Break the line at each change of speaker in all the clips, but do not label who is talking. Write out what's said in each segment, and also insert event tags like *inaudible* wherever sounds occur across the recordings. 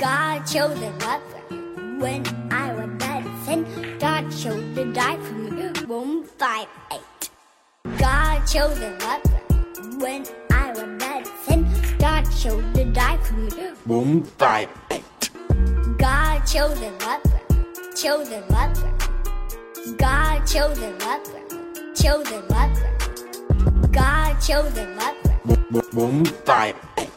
God chose another when I was medicine. God chose to die for me. Rome 5 8. God chose another when I was medicine. God chose to die for me.
Rome 5 8.
God chose another, chose another. God chose another, chose another. God chose
another. Rome 5
8.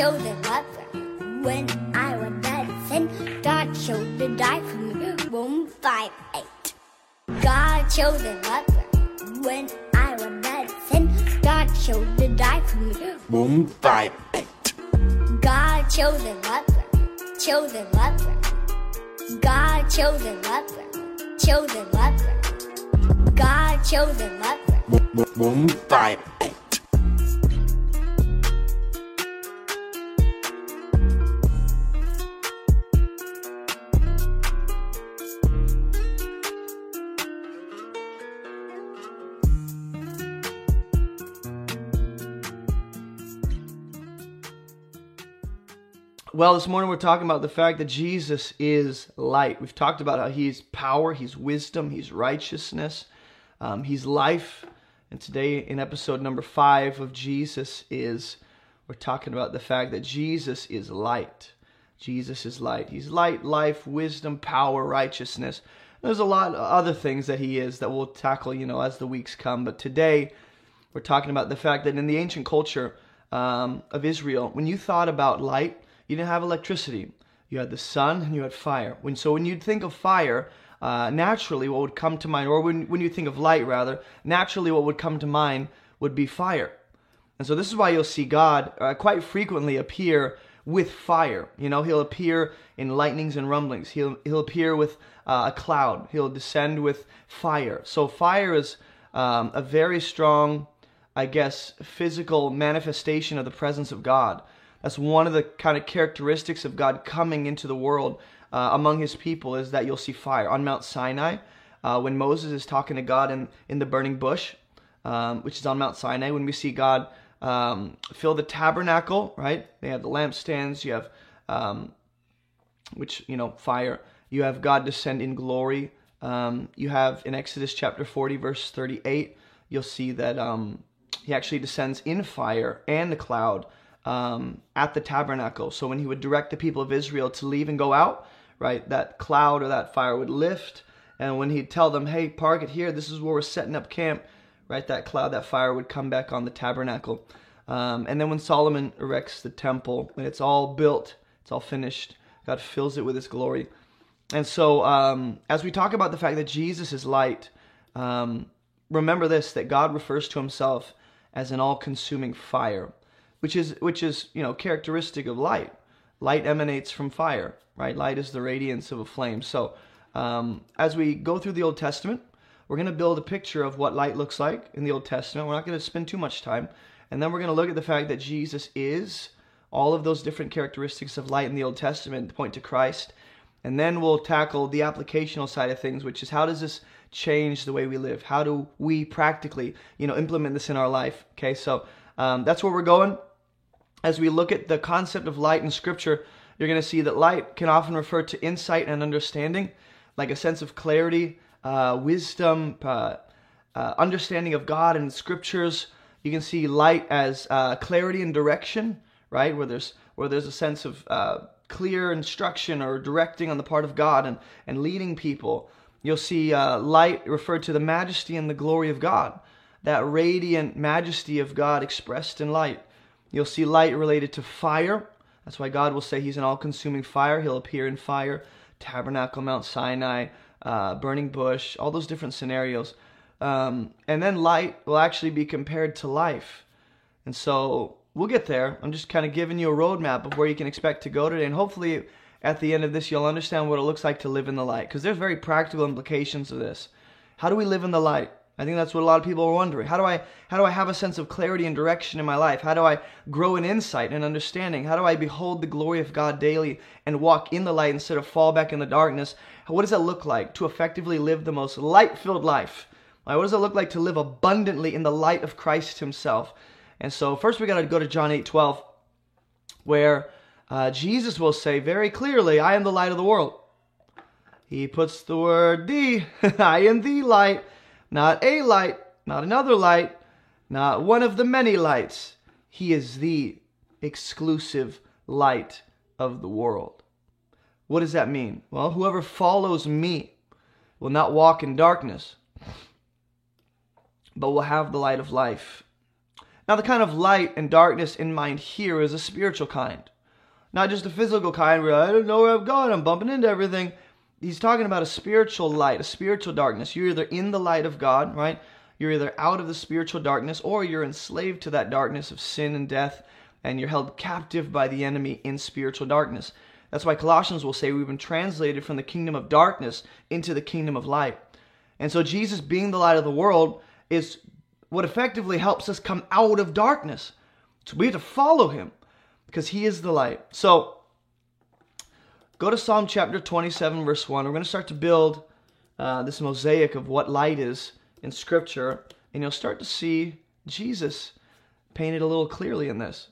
show the lover when I was dancing. God chose shouldered died for me. One five eight. God chose the lover when I was dancing. God chose shouldered died for me.
One five eight.
God chose the lover, chosen lover. God chose the lover, chosen lover. God chose chosen lover.
One five eight.
Well, this morning we're talking about the fact that Jesus is light. We've talked about how he's power, he's wisdom, he's righteousness, um, he's life. And today, in episode number five of Jesus is, we're talking about the fact that Jesus is light. Jesus is light. He's light, life, wisdom, power, righteousness. There's a lot of other things that he is that we'll tackle, you know, as the weeks come. But today, we're talking about the fact that in the ancient culture um, of Israel, when you thought about light, you didn't have electricity. You had the sun and you had fire. When so when you think of fire, uh, naturally what would come to mind, or when when you think of light rather, naturally what would come to mind would be fire. And so this is why you'll see God uh, quite frequently appear with fire. You know, he'll appear in lightnings and rumblings. He'll he'll appear with uh, a cloud. He'll descend with fire. So fire is um, a very strong, I guess, physical manifestation of the presence of God. That's one of the kind of characteristics of God coming into the world uh, among his people is that you'll see fire. On Mount Sinai, uh, when Moses is talking to God in, in the burning bush, um, which is on Mount Sinai, when we see God um, fill the tabernacle, right? They have the lampstands, you have, um, which, you know, fire. You have God descend in glory. Um, you have in Exodus chapter 40, verse 38, you'll see that um, he actually descends in fire and a cloud um, at the tabernacle. So when he would direct the people of Israel to leave and go out, right, that cloud or that fire would lift. And when he'd tell them, hey, park it here, this is where we're setting up camp, right, that cloud, that fire would come back on the tabernacle. Um, and then when Solomon erects the temple, when it's all built, it's all finished, God fills it with his glory. And so um, as we talk about the fact that Jesus is light, um, remember this that God refers to himself as an all consuming fire which is which is you know characteristic of light. Light emanates from fire, right? Light is the radiance of a flame. So um, as we go through the Old Testament, we're going to build a picture of what light looks like in the Old Testament. We're not going to spend too much time, and then we're going to look at the fact that Jesus is all of those different characteristics of light in the Old Testament point to Christ. And then we'll tackle the applicational side of things, which is how does this change the way we live? How do we practically, you know, implement this in our life? Okay, so um, that's where we're going as we look at the concept of light in Scripture, you're going to see that light can often refer to insight and understanding, like a sense of clarity, uh, wisdom, uh, uh, understanding of God and Scriptures. You can see light as uh, clarity and direction, right? Where there's where there's a sense of uh, clear instruction or directing on the part of God and, and leading people. You'll see uh, light referred to the majesty and the glory of God, that radiant majesty of God expressed in light. You'll see light related to fire. That's why God will say He's an all consuming fire. He'll appear in fire, tabernacle, Mount Sinai, uh, burning bush, all those different scenarios. Um, and then light will actually be compared to life. And so we'll get there. I'm just kind of giving you a roadmap of where you can expect to go today. And hopefully at the end of this, you'll understand what it looks like to live in the light. Because there's very practical implications of this. How do we live in the light? I think that's what a lot of people are wondering. How do I how do I have a sense of clarity and direction in my life? How do I grow in insight and understanding? How do I behold the glory of God daily and walk in the light instead of fall back in the darkness? What does that look like to effectively live the most light-filled life? Right, what does it look like to live abundantly in the light of Christ Himself? And so, first we got to go to John 8 12, where uh, Jesus will say very clearly, I am the light of the world. He puts the word the, *laughs* I am the light, not a light, not another light, not one of the many lights. He is the exclusive light of the world. What does that mean? Well, whoever follows me will not walk in darkness, but will have the light of life. Now, the kind of light and darkness in mind here is a spiritual kind, not just a physical kind where I don't know where I've gone, I'm bumping into everything. He's talking about a spiritual light, a spiritual darkness. You're either in the light of God, right? You're either out of the spiritual darkness or you're enslaved to that darkness of sin and death, and you're held captive by the enemy in spiritual darkness. That's why Colossians will say we've been translated from the kingdom of darkness into the kingdom of light. And so Jesus being the light of the world is what effectively helps us come out of darkness. So we have to follow him because he is the light. So go to Psalm chapter 27, verse 1. We're going to start to build uh, this mosaic of what light is in Scripture, and you'll start to see Jesus painted a little clearly in this.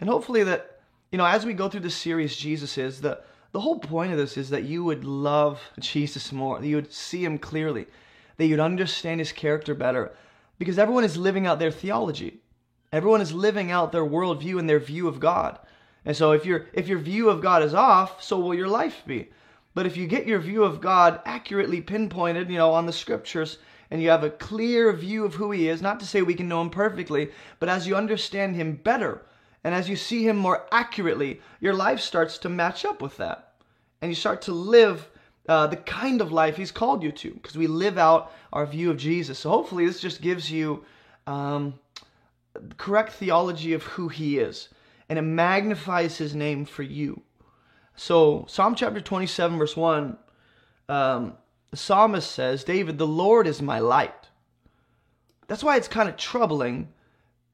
And hopefully that you know, as we go through this series, Jesus is the the whole point of this is that you would love Jesus more, that you would see him clearly, that you'd understand his character better, because everyone is living out their theology. Everyone is living out their worldview and their view of God. And so if your if your view of God is off, so will your life be. But if you get your view of God accurately pinpointed, you know, on the scriptures, and you have a clear view of who he is, not to say we can know him perfectly, but as you understand him better, and as you see Him more accurately, your life starts to match up with that. And you start to live uh, the kind of life He's called you to because we live out our view of Jesus. So hopefully, this just gives you um, correct theology of who He is and it magnifies His name for you. So, Psalm chapter 27, verse 1, um, the psalmist says, David, the Lord is my light. That's why it's kind of troubling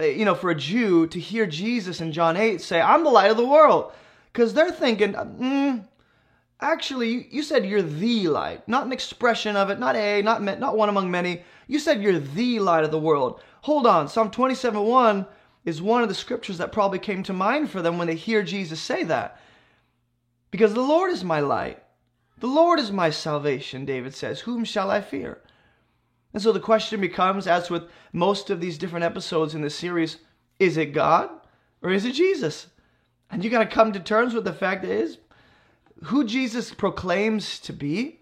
uh, you know, for a Jew to hear Jesus in John 8 say, I'm the light of the world. Because they're thinking, mm, actually, you said you're the light, not an expression of it, not a, not, not one among many. You said you're the light of the world. Hold on, Psalm 27 1 is one of the scriptures that probably came to mind for them when they hear Jesus say that. Because the Lord is my light. The Lord is my salvation, David says. Whom shall I fear? And so the question becomes, as with most of these different episodes in this series, is it God or is it Jesus? And you got to come to terms with the fact that is who Jesus proclaims to be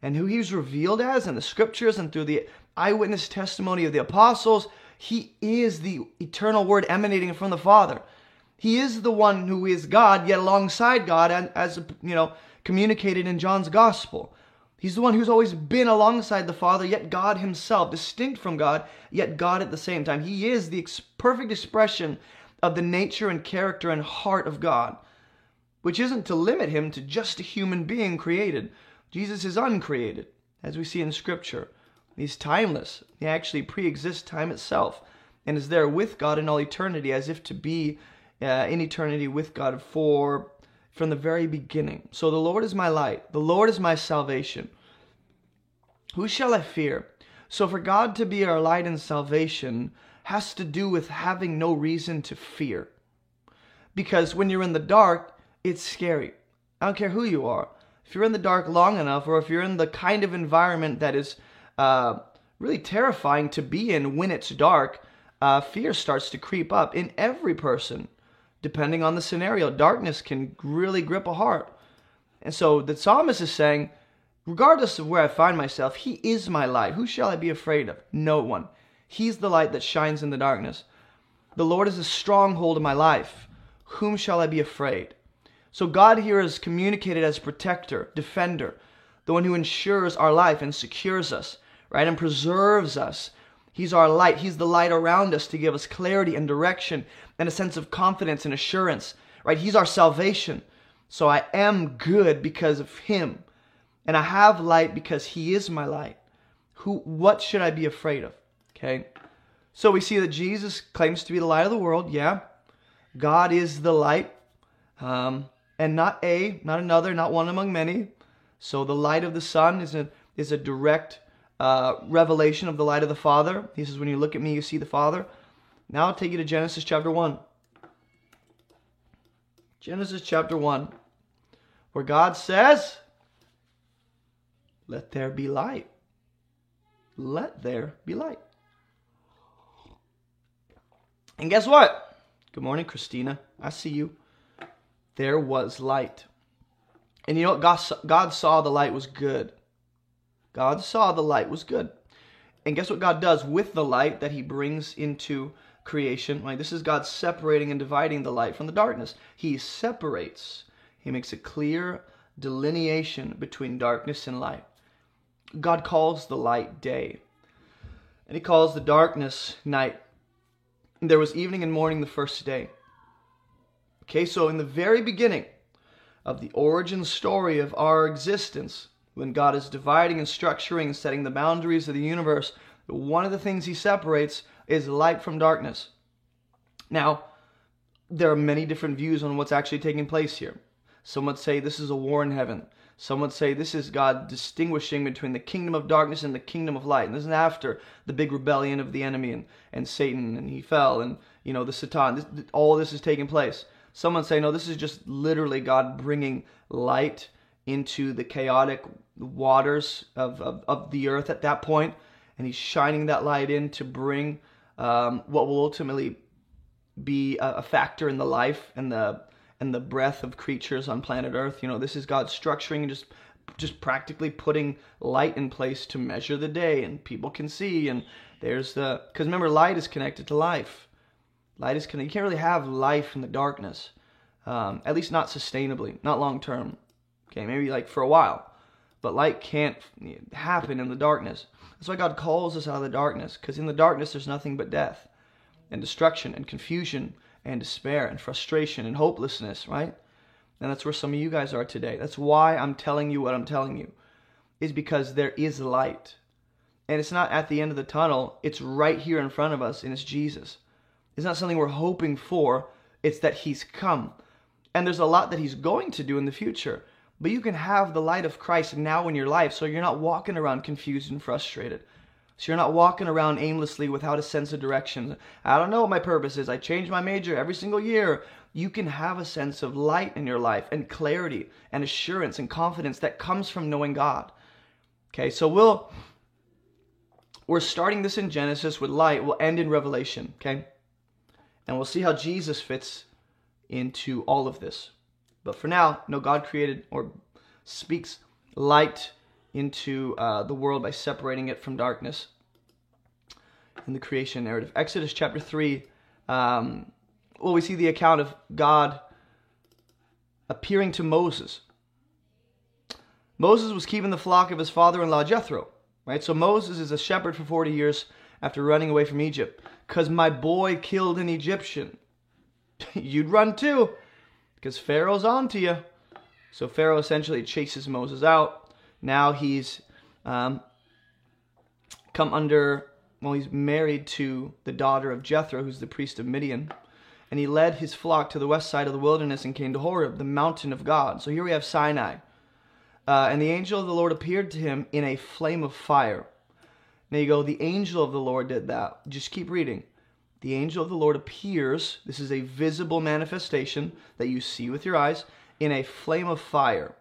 and who he's revealed as in the scriptures and through the eyewitness testimony of the apostles, he is the eternal word emanating from the Father. He is the one who is God, yet alongside God, and as you know, communicated in John's gospel. He's the one who's always been alongside the Father, yet God Himself, distinct from God, yet God at the same time. He is the ex- perfect expression of the nature and character and heart of God, which isn't to limit Him to just a human being created. Jesus is uncreated, as we see in Scripture. He's timeless. He actually pre exists time itself and is there with God in all eternity, as if to be uh, in eternity with God for from the very beginning. So the Lord is my light, the Lord is my salvation. Who shall I fear? So for God to be our light and salvation has to do with having no reason to fear. Because when you're in the dark, it's scary. I don't care who you are. If you're in the dark long enough, or if you're in the kind of environment that is uh, really terrifying to be in when it's dark, uh, fear starts to creep up in every person depending on the scenario. Darkness can really grip a heart. And so the psalmist is saying, regardless of where I find myself, He is my light. Who shall I be afraid of? No one. He's the light that shines in the darkness. The Lord is a stronghold of my life. Whom shall I be afraid? So God here is communicated as protector, defender, the one who ensures our life and secures us, right, and preserves us He's our light. He's the light around us to give us clarity and direction and a sense of confidence and assurance, right? He's our salvation. So I am good because of him. And I have light because he is my light. Who what should I be afraid of? Okay? So we see that Jesus claims to be the light of the world. Yeah. God is the light. Um, and not a, not another, not one among many. So the light of the sun is a is a direct uh, revelation of the light of the Father. He says, When you look at me, you see the Father. Now I'll take you to Genesis chapter 1. Genesis chapter 1, where God says, Let there be light. Let there be light. And guess what? Good morning, Christina. I see you. There was light. And you know what? God, God saw the light was good. God saw the light was good. And guess what God does with the light that he brings into creation? This is God separating and dividing the light from the darkness. He separates. He makes a clear delineation between darkness and light. God calls the light day. And he calls the darkness night. There was evening and morning the first day. Okay, so in the very beginning of the origin story of our existence, when God is dividing and structuring and setting the boundaries of the universe, one of the things he separates is light from darkness. Now, there are many different views on what's actually taking place here. Some would say this is a war in heaven. Some would say this is God distinguishing between the kingdom of darkness and the kingdom of light. And this is after the big rebellion of the enemy and, and Satan, and he fell, and you know the Satan. This, all this is taking place. Some would say no, this is just literally God bringing light into the chaotic waters of, of, of the earth at that point, and He's shining that light in to bring um, what will ultimately be a, a factor in the life and the and the breath of creatures on planet Earth. You know, this is God structuring and just just practically putting light in place to measure the day and people can see and there's the because remember light is connected to life. Light is connected you can't really have life in the darkness um, at least not sustainably not long term. Okay maybe like for a while but light can't happen in the darkness that's why god calls us out of the darkness because in the darkness there's nothing but death and destruction and confusion and despair and frustration and hopelessness, right? And that's where some of you guys are today. That's why I'm telling you what I'm telling you, is because there is light. And it's not at the end of the tunnel, it's right here in front of us, and it's Jesus. It's not something we're hoping for, it's that He's come. And there's a lot that He's going to do in the future. But you can have the light of Christ now in your life so you're not walking around confused and frustrated. So you're not walking around aimlessly without a sense of direction. I don't know what my purpose is. I change my major every single year. You can have a sense of light in your life and clarity and assurance and confidence that comes from knowing God. Okay, so we'll we're starting this in Genesis with light. We'll end in Revelation, okay? And we'll see how Jesus fits into all of this. But for now, no, God created or speaks light into uh, the world by separating it from darkness in the creation narrative. Exodus chapter 3, um, well, we see the account of God appearing to Moses. Moses was keeping the flock of his father in law Jethro, right? So Moses is a shepherd for 40 years after running away from Egypt. Because my boy killed an Egyptian. *laughs* You'd run too, because Pharaoh's on to you. So Pharaoh essentially chases Moses out now he's um, come under, well, he's married to the daughter of Jethro, who's the priest of Midian. And he led his flock to the west side of the wilderness and came to Horeb, the mountain of God. So here we have Sinai. Uh, and the angel of the Lord appeared to him in a flame of fire. Now you go, the angel of the Lord did that. Just keep reading. The angel of the Lord appears, this is a visible manifestation that you see with your eyes, in a flame of fire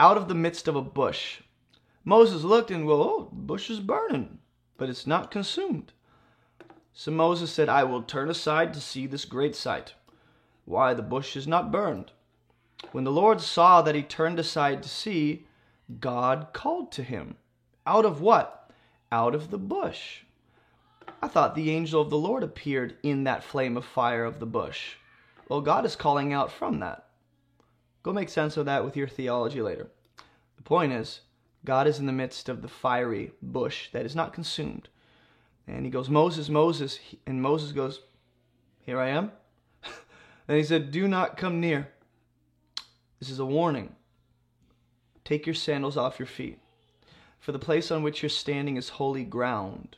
out of the midst of a bush. Moses looked and, well, oh, the bush is burning, but it's not consumed. So Moses said, I will turn aside to see this great sight, why the bush is not burned. When the Lord saw that he turned aside to see, God called to him. Out of what? Out of the bush. I thought the angel of the Lord appeared in that flame of fire of the bush. Well, God is calling out from that. Go make sense of that with your theology later. The point is, God is in the midst of the fiery bush that is not consumed. And he goes, Moses, Moses. And Moses goes, Here I am. *laughs* and he said, Do not come near. This is a warning. Take your sandals off your feet, for the place on which you're standing is holy ground.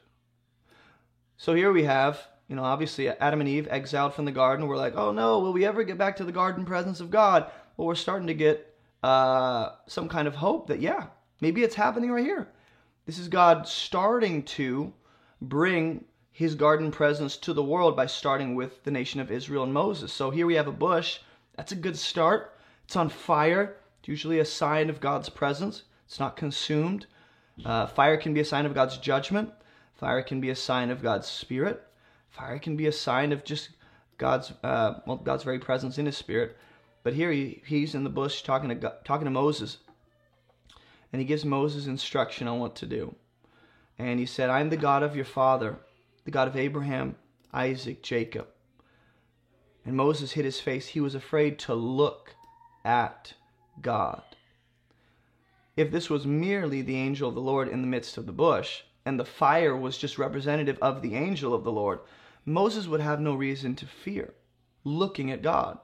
So here we have, you know, obviously Adam and Eve exiled from the garden. We're like, oh no, will we ever get back to the garden presence of God? well, we're starting to get uh, some kind of hope that, yeah, maybe it's happening right here. This is God starting to bring his garden presence to the world by starting with the nation of Israel and Moses. So here we have a bush. That's a good start. It's on fire. It's usually a sign of God's presence. It's not consumed. Uh, fire can be a sign of God's judgment. Fire can be a sign of God's spirit. Fire can be a sign of just God's uh, well, God's very presence in His spirit. But here he, he's in the bush talking to God, talking to Moses, and he gives Moses instruction on what to do. And he said, "I'm the God of your father, the God of Abraham, Isaac, Jacob." And Moses hid his face. He was afraid to look at God. If this was merely the angel of the Lord in the midst of the bush, and the fire was just representative of the angel of the Lord, Moses would have no reason to fear looking at God.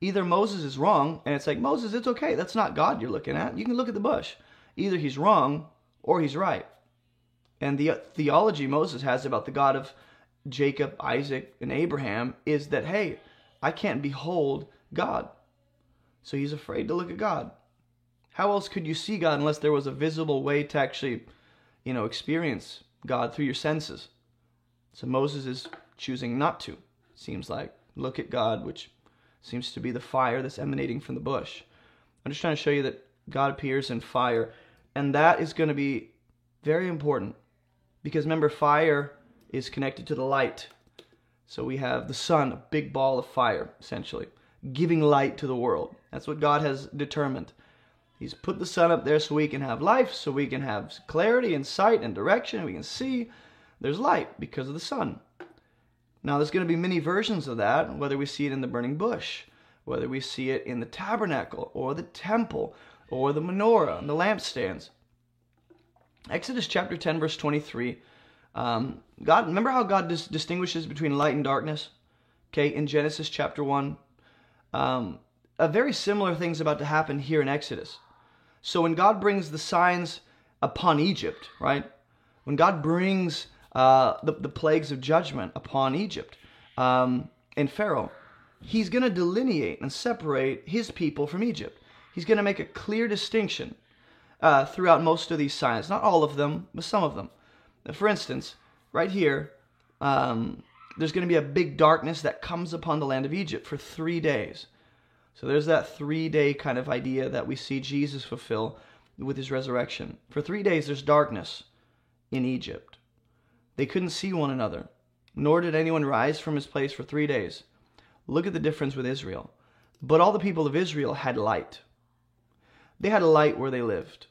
Either Moses is wrong, and it's like, Moses, it's okay. That's not God you're looking at. You can look at the bush. Either he's wrong or he's right. And the theology Moses has about the God of Jacob, Isaac, and Abraham is that, hey, I can't behold God. So he's afraid to look at God. How else could you see God unless there was a visible way to actually, you know, experience God through your senses? So Moses is choosing not to, seems like. Look at God, which seems to be the fire that's emanating from the bush. I'm just trying to show you that God appears in fire, and that is going to be very important because remember, fire is connected to the light. So we have the sun, a big ball of fire, essentially, giving light to the world. That's what God has determined. He's put the sun up there so we can have life, so we can have clarity and sight and direction. We can see there's light because of the sun. Now, there's going to be many versions of that, whether we see it in the burning bush, whether we see it in the tabernacle or the temple or the menorah and the lampstands. Exodus chapter 10, verse 23. Um, God, remember how God dis- distinguishes between light and darkness? Okay, in Genesis chapter 1. Um, a very similar thing's about to happen here in Exodus. So when God brings the signs upon Egypt, right? When God brings uh, the, the plagues of judgment upon Egypt um, and Pharaoh, he's going to delineate and separate his people from Egypt. He's going to make a clear distinction uh, throughout most of these signs. Not all of them, but some of them. For instance, right here, um, there's going to be a big darkness that comes upon the land of Egypt for three days. So there's that three day kind of idea that we see Jesus fulfill with his resurrection. For three days, there's darkness in Egypt. They couldn't see one another, nor did anyone rise from his place for three days. Look at the difference with Israel. But all the people of Israel had light. They had a light where they lived.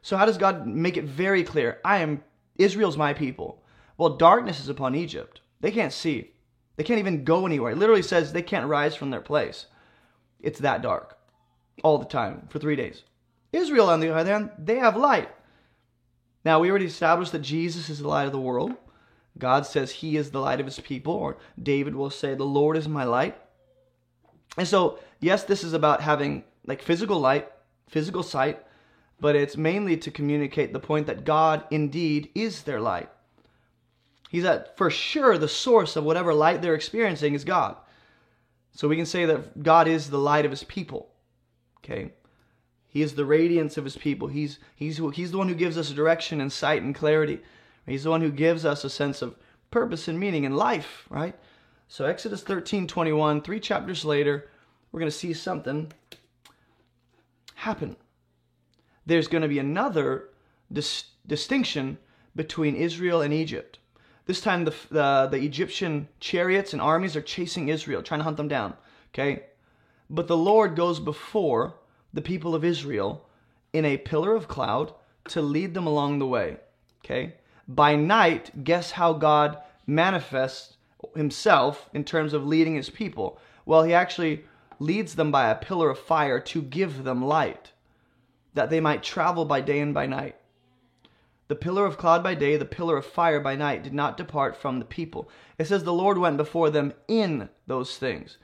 So how does God make it very clear? I am Israel's my people. Well, darkness is upon Egypt. They can't see. They can't even go anywhere. It literally says they can't rise from their place. It's that dark all the time for three days. Israel, on the other hand, they have light. Now, we already established that Jesus is the light of the world. God says he is the light of his people, or David will say, The Lord is my light. And so, yes, this is about having like physical light, physical sight, but it's mainly to communicate the point that God indeed is their light. He's at for sure the source of whatever light they're experiencing is God. So we can say that God is the light of his people. Okay? He is the radiance of his people. He's, he's, he's the one who gives us direction and sight and clarity. He's the one who gives us a sense of purpose and meaning in life, right? So Exodus 13, 21, three chapters later, we're going to see something happen. There's going to be another dis- distinction between Israel and Egypt. This time, the, the, the Egyptian chariots and armies are chasing Israel, trying to hunt them down. Okay? But the Lord goes before the people of Israel in a pillar of cloud to lead them along the way. Okay? By night, guess how God manifests himself in terms of leading his people? Well, he actually leads them by a pillar of fire to give them light, that they might travel by day and by night. The pillar of cloud by day, the pillar of fire by night did not depart from the people. It says the Lord went before them in those things.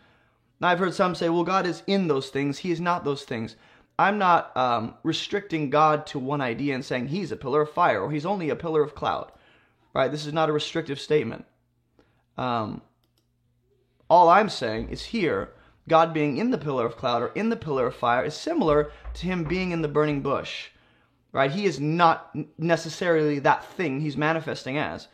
Now, I've heard some say, well, God is in those things. He is not those things. I'm not um, restricting God to one idea and saying he's a pillar of fire or he's only a pillar of cloud. Right? This is not a restrictive statement. Um, all I'm saying is here, God being in the pillar of cloud or in the pillar of fire is similar to him being in the burning bush. Right? He is not necessarily that thing he's manifesting as,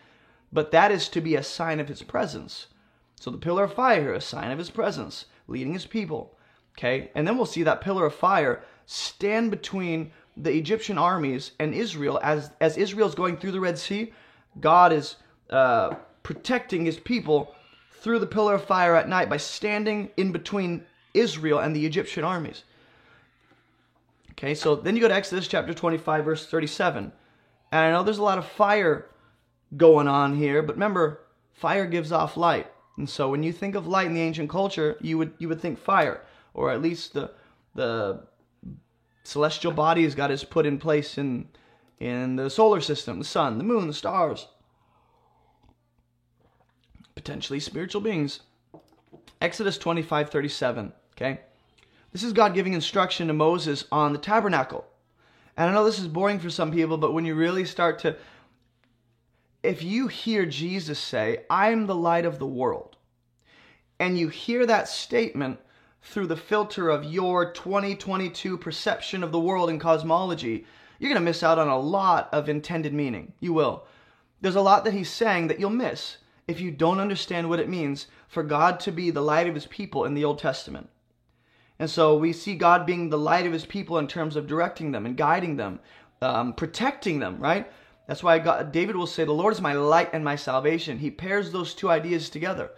but that is to be a sign of his presence. So the pillar of fire, a sign of his presence, leading his people. Okay, and then we'll see that pillar of fire stand between the Egyptian armies and Israel as as Israel's going through the Red Sea. God is uh, protecting his people through the pillar of fire at night by standing in between Israel and the Egyptian armies. Okay, so then you go to Exodus chapter 25, verse 37. And I know there's a lot of fire going on here, but remember, fire gives off light. And so when you think of light in the ancient culture, you would you would think fire, or at least the the celestial bodies God has put in place in in the solar system, the sun, the moon, the stars. Potentially spiritual beings. Exodus 25, 37. Okay? This is God giving instruction to Moses on the tabernacle. And I know this is boring for some people, but when you really start to if you hear Jesus say, I'm the light of the world, and you hear that statement through the filter of your 2022 perception of the world and cosmology, you're going to miss out on a lot of intended meaning. You will. There's a lot that he's saying that you'll miss if you don't understand what it means for God to be the light of his people in the Old Testament. And so we see God being the light of his people in terms of directing them and guiding them, um, protecting them, right? That's why God, David will say, The Lord is my light and my salvation. He pairs those two ideas together.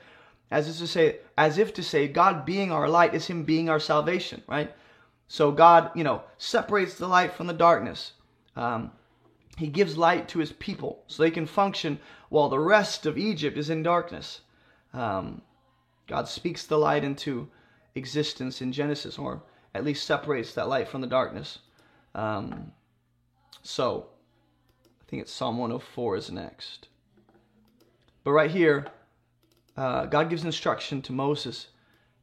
As if to say, as if to say, God being our light is Him being our salvation, right? So God, you know, separates the light from the darkness. Um, he gives light to His people so they can function while the rest of Egypt is in darkness. Um, God speaks the light into existence in Genesis, or at least separates that light from the darkness. Um, so, I think it's Psalm 104 is next. But right here, uh, God gives instruction to Moses.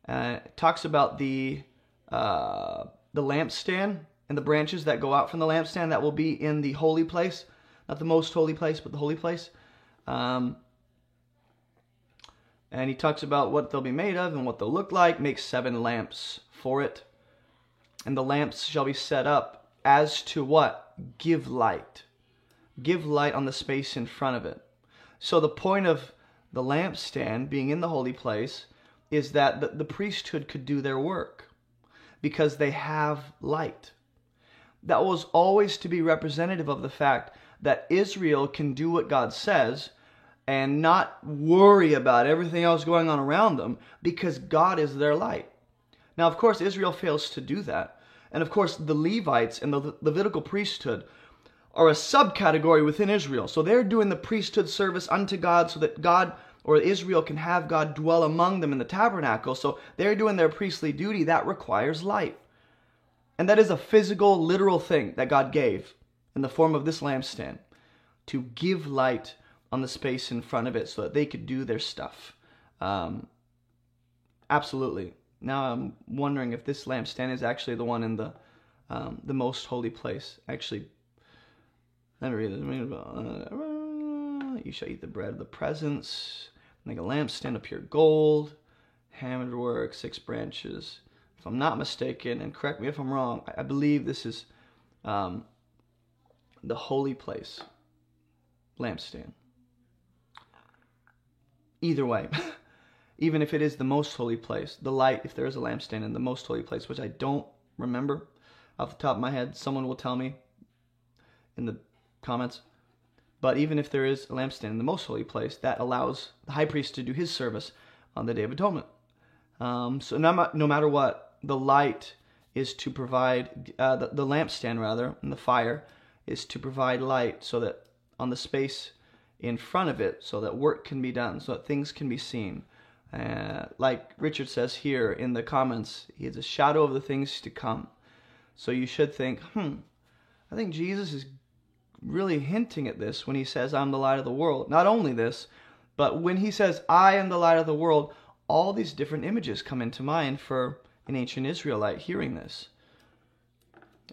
Uh, talks about the uh, the lampstand and the branches that go out from the lampstand that will be in the holy place, not the most holy place, but the holy place. Um, and he talks about what they'll be made of and what they'll look like. Makes seven lamps for it, and the lamps shall be set up as to what give light give light on the space in front of it. So the point of the lampstand being in the holy place is that the, the priesthood could do their work because they have light. That was always to be representative of the fact that Israel can do what God says and not worry about everything else going on around them because God is their light. Now, of course, Israel fails to do that. And of course, the Levites and the Levitical priesthood are a subcategory within Israel. So they're doing the priesthood service unto God so that God or Israel can have God dwell among them in the tabernacle. So they're doing their priestly duty. That requires light. And that is a physical, literal thing that God gave in the form of this lampstand to give light on the space in front of it so that they could do their stuff. Um, absolutely. Now I'm wondering if this lampstand is actually the one in the um, the most holy place. Actually, let me read this. You shall eat the bread of the presence. Make a lampstand of pure gold. Hammered work, six branches. If I'm not mistaken, and correct me if I'm wrong, I believe this is um, the holy place lampstand. Either way, *laughs* even if it is the most holy place, the light, if there is a lampstand in the most holy place, which I don't remember off the top of my head, someone will tell me in the comments. But even if there is a lampstand in the most holy place, that allows the high priest to do his service on the Day of Atonement. Um, so no, no, matter what, the light is to provide, uh, the, the lampstand rather, and the fire is to provide light so that on the space in front of it, so that work can be done, so that things can be seen. Uh, like Richard says here in the comments, he a shadow of the things to come. So you should think, hmm, I think Jesus is really hinting at this when he says, I'm the light of the world. Not only this, but when he says, I am the light of the world, all these different images come into mind for an ancient Israelite hearing this.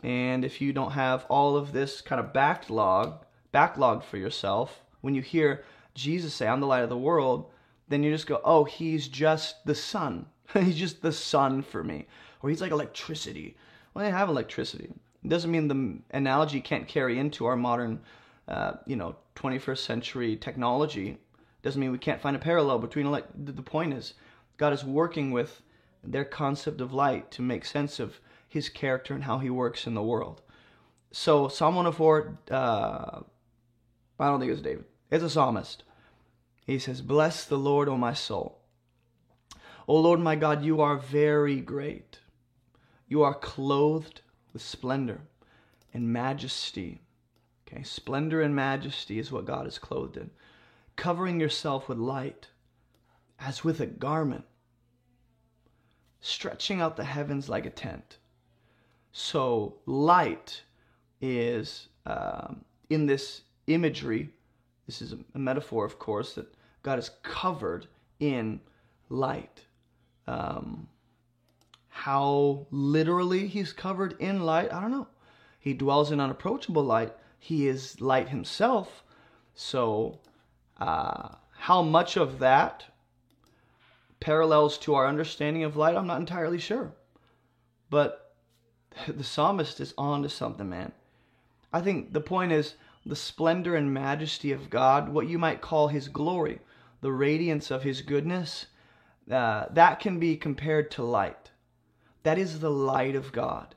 And if you don't have all of this kind of backlog, backlogged for yourself, when you hear Jesus say, I'm the light of the world, then you just go, oh, he's just the sun. *laughs* he's just the sun for me. Or he's like electricity. Well, they have electricity. It doesn't mean the analogy can't carry into our modern, uh, you know, 21st century technology. Doesn't mean we can't find a parallel between light. The point is, God is working with their concept of light to make sense of His character and how He works in the world. So Psalm 104, uh, I don't think it was David. It's a psalmist. He says, "Bless the Lord, O my soul." O Lord my God, you are very great. You are clothed with splendor and majesty. Okay, splendor and majesty is what God is clothed in. Covering yourself with light as with a garment, stretching out the heavens like a tent. So, light is um, in this imagery. This is a metaphor, of course, that God is covered in light. Um, how literally he's covered in light, I don't know. He dwells in unapproachable light. He is light himself. So, uh, how much of that parallels to our understanding of light, I'm not entirely sure. But *laughs* the psalmist is on to something, man. I think the point is the splendor and majesty of God, what you might call his glory, the radiance of his goodness, uh, that can be compared to light. That is the light of God.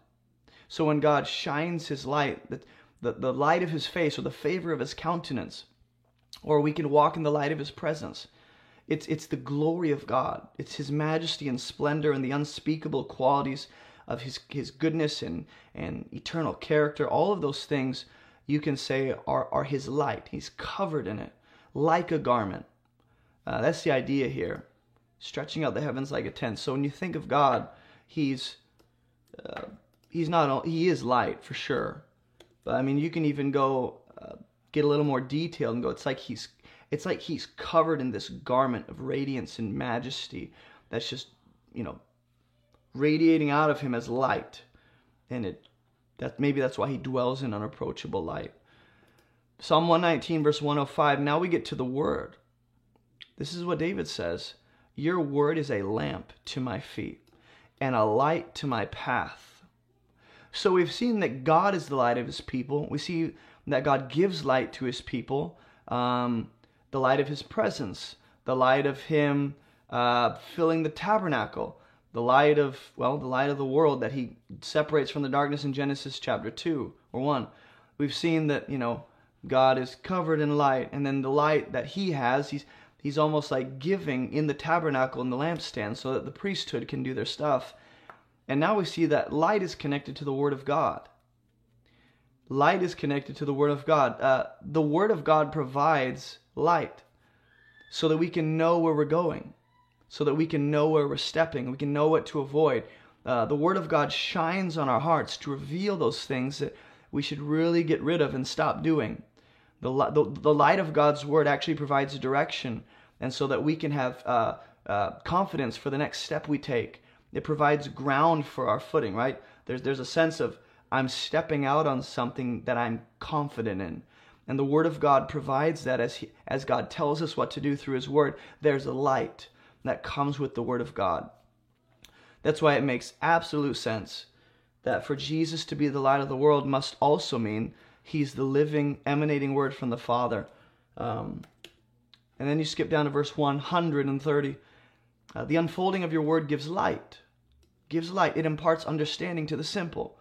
So when God shines his light, the, the, the light of his face or the favor of his countenance, or we can walk in the light of his presence. It's, it's the glory of God. It's his majesty and splendor and the unspeakable qualities of his, his goodness and, and eternal character. All of those things you can say are, are his light. He's covered in it like a garment. Uh, that's the idea here stretching out the heavens like a tent. So when you think of God, he's uh, he's not he is light for sure. But I mean, you can even go uh, get a little more detailed and go. It's like he's it's like he's covered in this garment of radiance and majesty that's just you know radiating out of him as light, and it that maybe that's why he dwells in unapproachable light. Psalm 119 verse 105. Now we get to the word. This is what David says. Your word is a lamp to my feet and a light to my path. So we've seen that God is the light of his people. We see that God gives light to his people, um, the light of his presence, the light of him uh, filling the tabernacle, the light of, well, the light of the world that he separates from the darkness in Genesis chapter 2 or 1. We've seen that, you know, God is covered in light, and then the light that he has, he's he's almost like giving in the tabernacle and the lampstand so that the priesthood can do their stuff. And now we see that light is connected to the Word of God. Light is connected to the Word of God. Uh, the Word of God provides light so that we can know where we're going, so that we can know where we're stepping, we can know what to avoid. Uh, the Word of God shines on our hearts to reveal those things that we should really get rid of and stop doing. The, the, the light of God's word actually provides direction, and so that we can have uh, uh, confidence for the next step we take. It provides ground for our footing, right? There's, there's a sense of I'm stepping out on something that I'm confident in. And the Word of God provides that as, he, as God tells us what to do through His Word, there's a light that comes with the Word of God. That's why it makes absolute sense that for Jesus to be the light of the world must also mean He's the living, emanating word from the Father. Um, and then you skip down to verse 130. Uh, the unfolding of your word gives light. Gives light. It imparts understanding to the simple.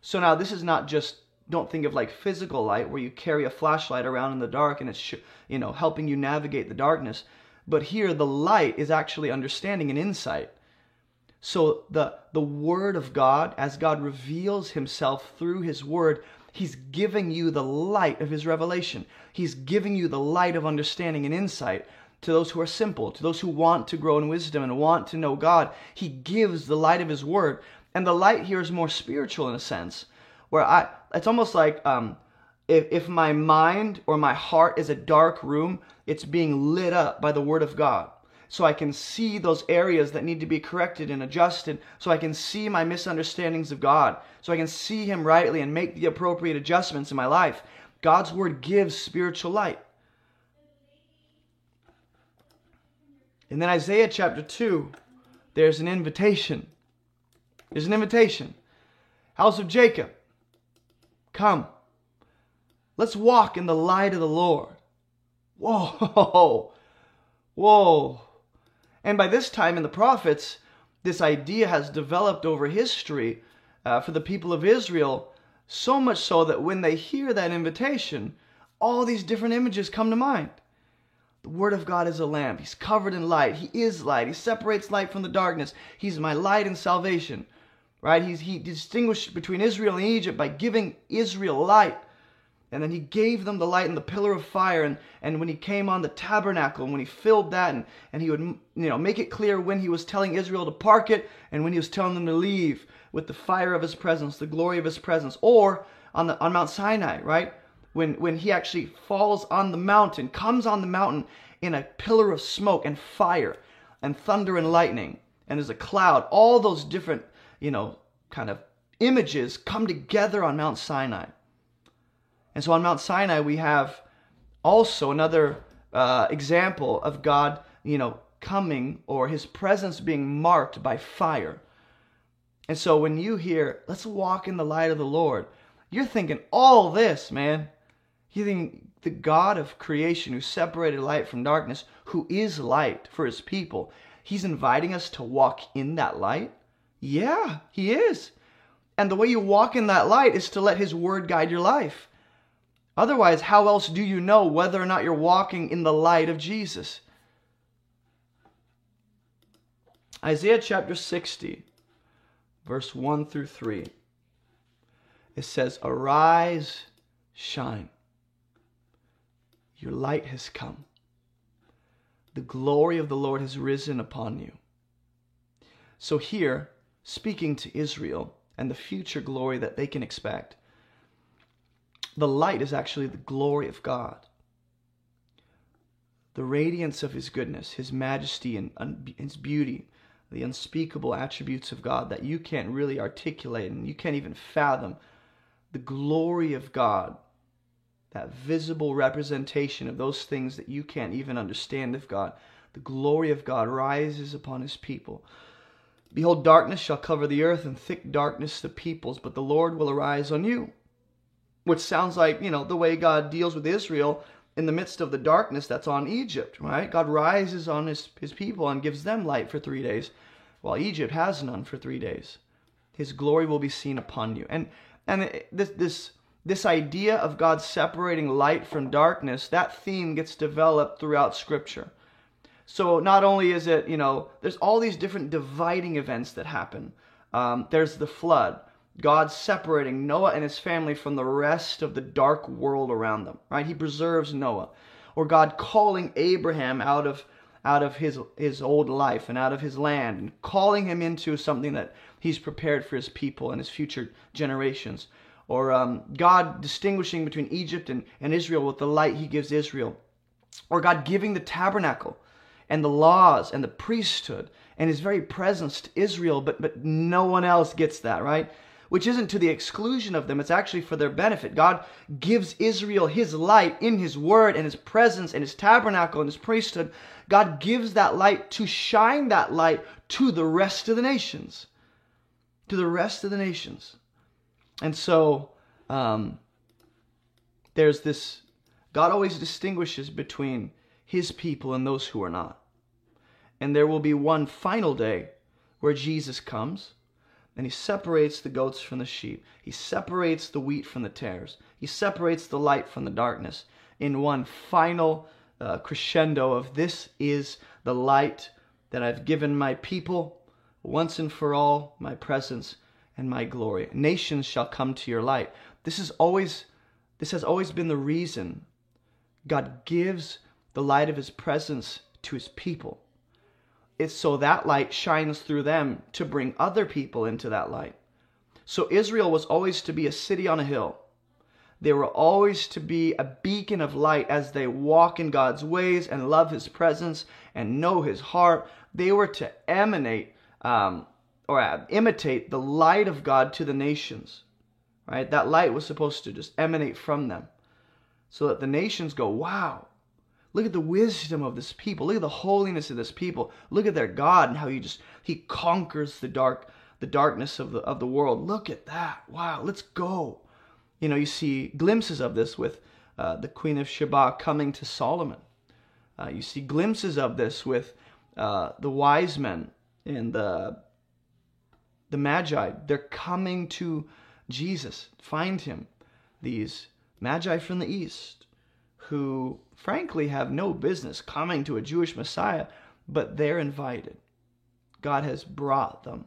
So now this is not just don't think of like physical light where you carry a flashlight around in the dark and it's you know helping you navigate the darkness. But here the light is actually understanding and insight. So the the word of God as God reveals himself through his word He's giving you the light of His revelation. He's giving you the light of understanding and insight to those who are simple, to those who want to grow in wisdom and want to know God. He gives the light of His Word. And the light here is more spiritual in a sense, where I, it's almost like um, if, if my mind or my heart is a dark room, it's being lit up by the Word of God so I can see those areas that need to be corrected and adjusted, so I can see my misunderstandings of God, so I can see Him rightly and make the appropriate adjustments in my life. God's Word gives spiritual light. And then Isaiah chapter 2, there's an invitation. There's an invitation. House of Jacob, Come, let's walk in the light of the Lord. Whoa, whoa. And by this time in the prophets, this idea has developed over history uh, for the people of Israel, so much so that when they hear that invitation, all these different images come to mind. The Word of God is a lamp. He's covered in light. He is light. He separates light from the darkness. He's my light and salvation. Right? He's, he distinguished between Israel and Egypt by giving Israel light. And then he gave them the light and the pillar of fire. And, and when he came on the tabernacle, and when he filled that, and, and he would you know make it clear when he was telling Israel to park it and when he was telling them to leave with the fire of his presence, the glory of his presence. Or on the on Mount Sinai, right? When when he actually falls on the mountain, comes on the mountain in a pillar of smoke and fire and thunder and lightning, and there's a cloud, all those different, you know, kind of images come together on Mount Sinai. And so on Mount Sinai, we have also another uh, example of God, you know, coming or his presence being marked by fire. And so when you hear, let's walk in the light of the Lord, you're thinking all this, man. You think the God of creation who separated light from darkness, who is light for his people, he's inviting us to walk in that light? Yeah, he is. And the way you walk in that light is to let his word guide your life. Otherwise, how else do you know whether or not you're walking in the light of Jesus? Isaiah chapter 60, verse 1 through 3. It says, Arise, shine. Your light has come. The glory of the Lord has risen upon you. So, here, speaking to Israel and the future glory that they can expect, the light is actually the glory of God. The radiance of His goodness, His majesty, and His beauty, the unspeakable attributes of God that you can't really articulate and you can't even fathom. The glory of God, that visible representation of those things that you can't even understand of God, the glory of God rises upon His people. Behold, darkness shall cover the earth, and thick darkness the peoples, but the Lord will arise on you which sounds like, you know, the way God deals with Israel in the midst of the darkness that's on Egypt, right? God rises on his, his people and gives them light for three days, while Egypt has none for three days. His glory will be seen upon you. And and this this this idea of God separating light from darkness, that theme gets developed throughout Scripture. So not only is it, you know, there's all these different dividing events that happen. Um, there's the flood. God separating Noah and his family from the rest of the dark world around them, right? He preserves Noah. Or God calling Abraham out of out of his his old life and out of his land and calling him into something that he's prepared for his people and his future generations. Or um, God distinguishing between Egypt and, and Israel with the light he gives Israel. Or God giving the tabernacle and the laws and the priesthood and his very presence to Israel, but but no one else gets that, right? Which isn't to the exclusion of them, it's actually for their benefit. God gives Israel his light in his word and his presence and his tabernacle and his priesthood. God gives that light to shine that light to the rest of the nations. To the rest of the nations. And so um, there's this, God always distinguishes between his people and those who are not. And there will be one final day where Jesus comes and he separates the goats from the sheep. He separates the wheat from the tares. He separates the light from the darkness in one final uh, crescendo of this is the light that I've given my people once and for all, my presence and my glory. Nations shall come to your light. This is always this has always been the reason God gives the light of his presence to his people. It's so that light shines through them to bring other people into that light. So Israel was always to be a city on a hill. They were always to be a beacon of light as they walk in God's ways and love His presence and know His heart. They were to emanate um, or uh, imitate the light of God to the nations. Right? That light was supposed to just emanate from them so that the nations go, wow, Look at the wisdom of this people. Look at the holiness of this people. Look at their God and how he just he conquers the dark the darkness of the of the world. Look at that. Wow, let's go. you know, you see glimpses of this with uh, the Queen of Sheba coming to Solomon. Uh, you see glimpses of this with uh, the wise men and the the magi. They're coming to Jesus, find him. These magi from the east, who frankly have no business coming to a Jewish Messiah, but they're invited. God has brought them.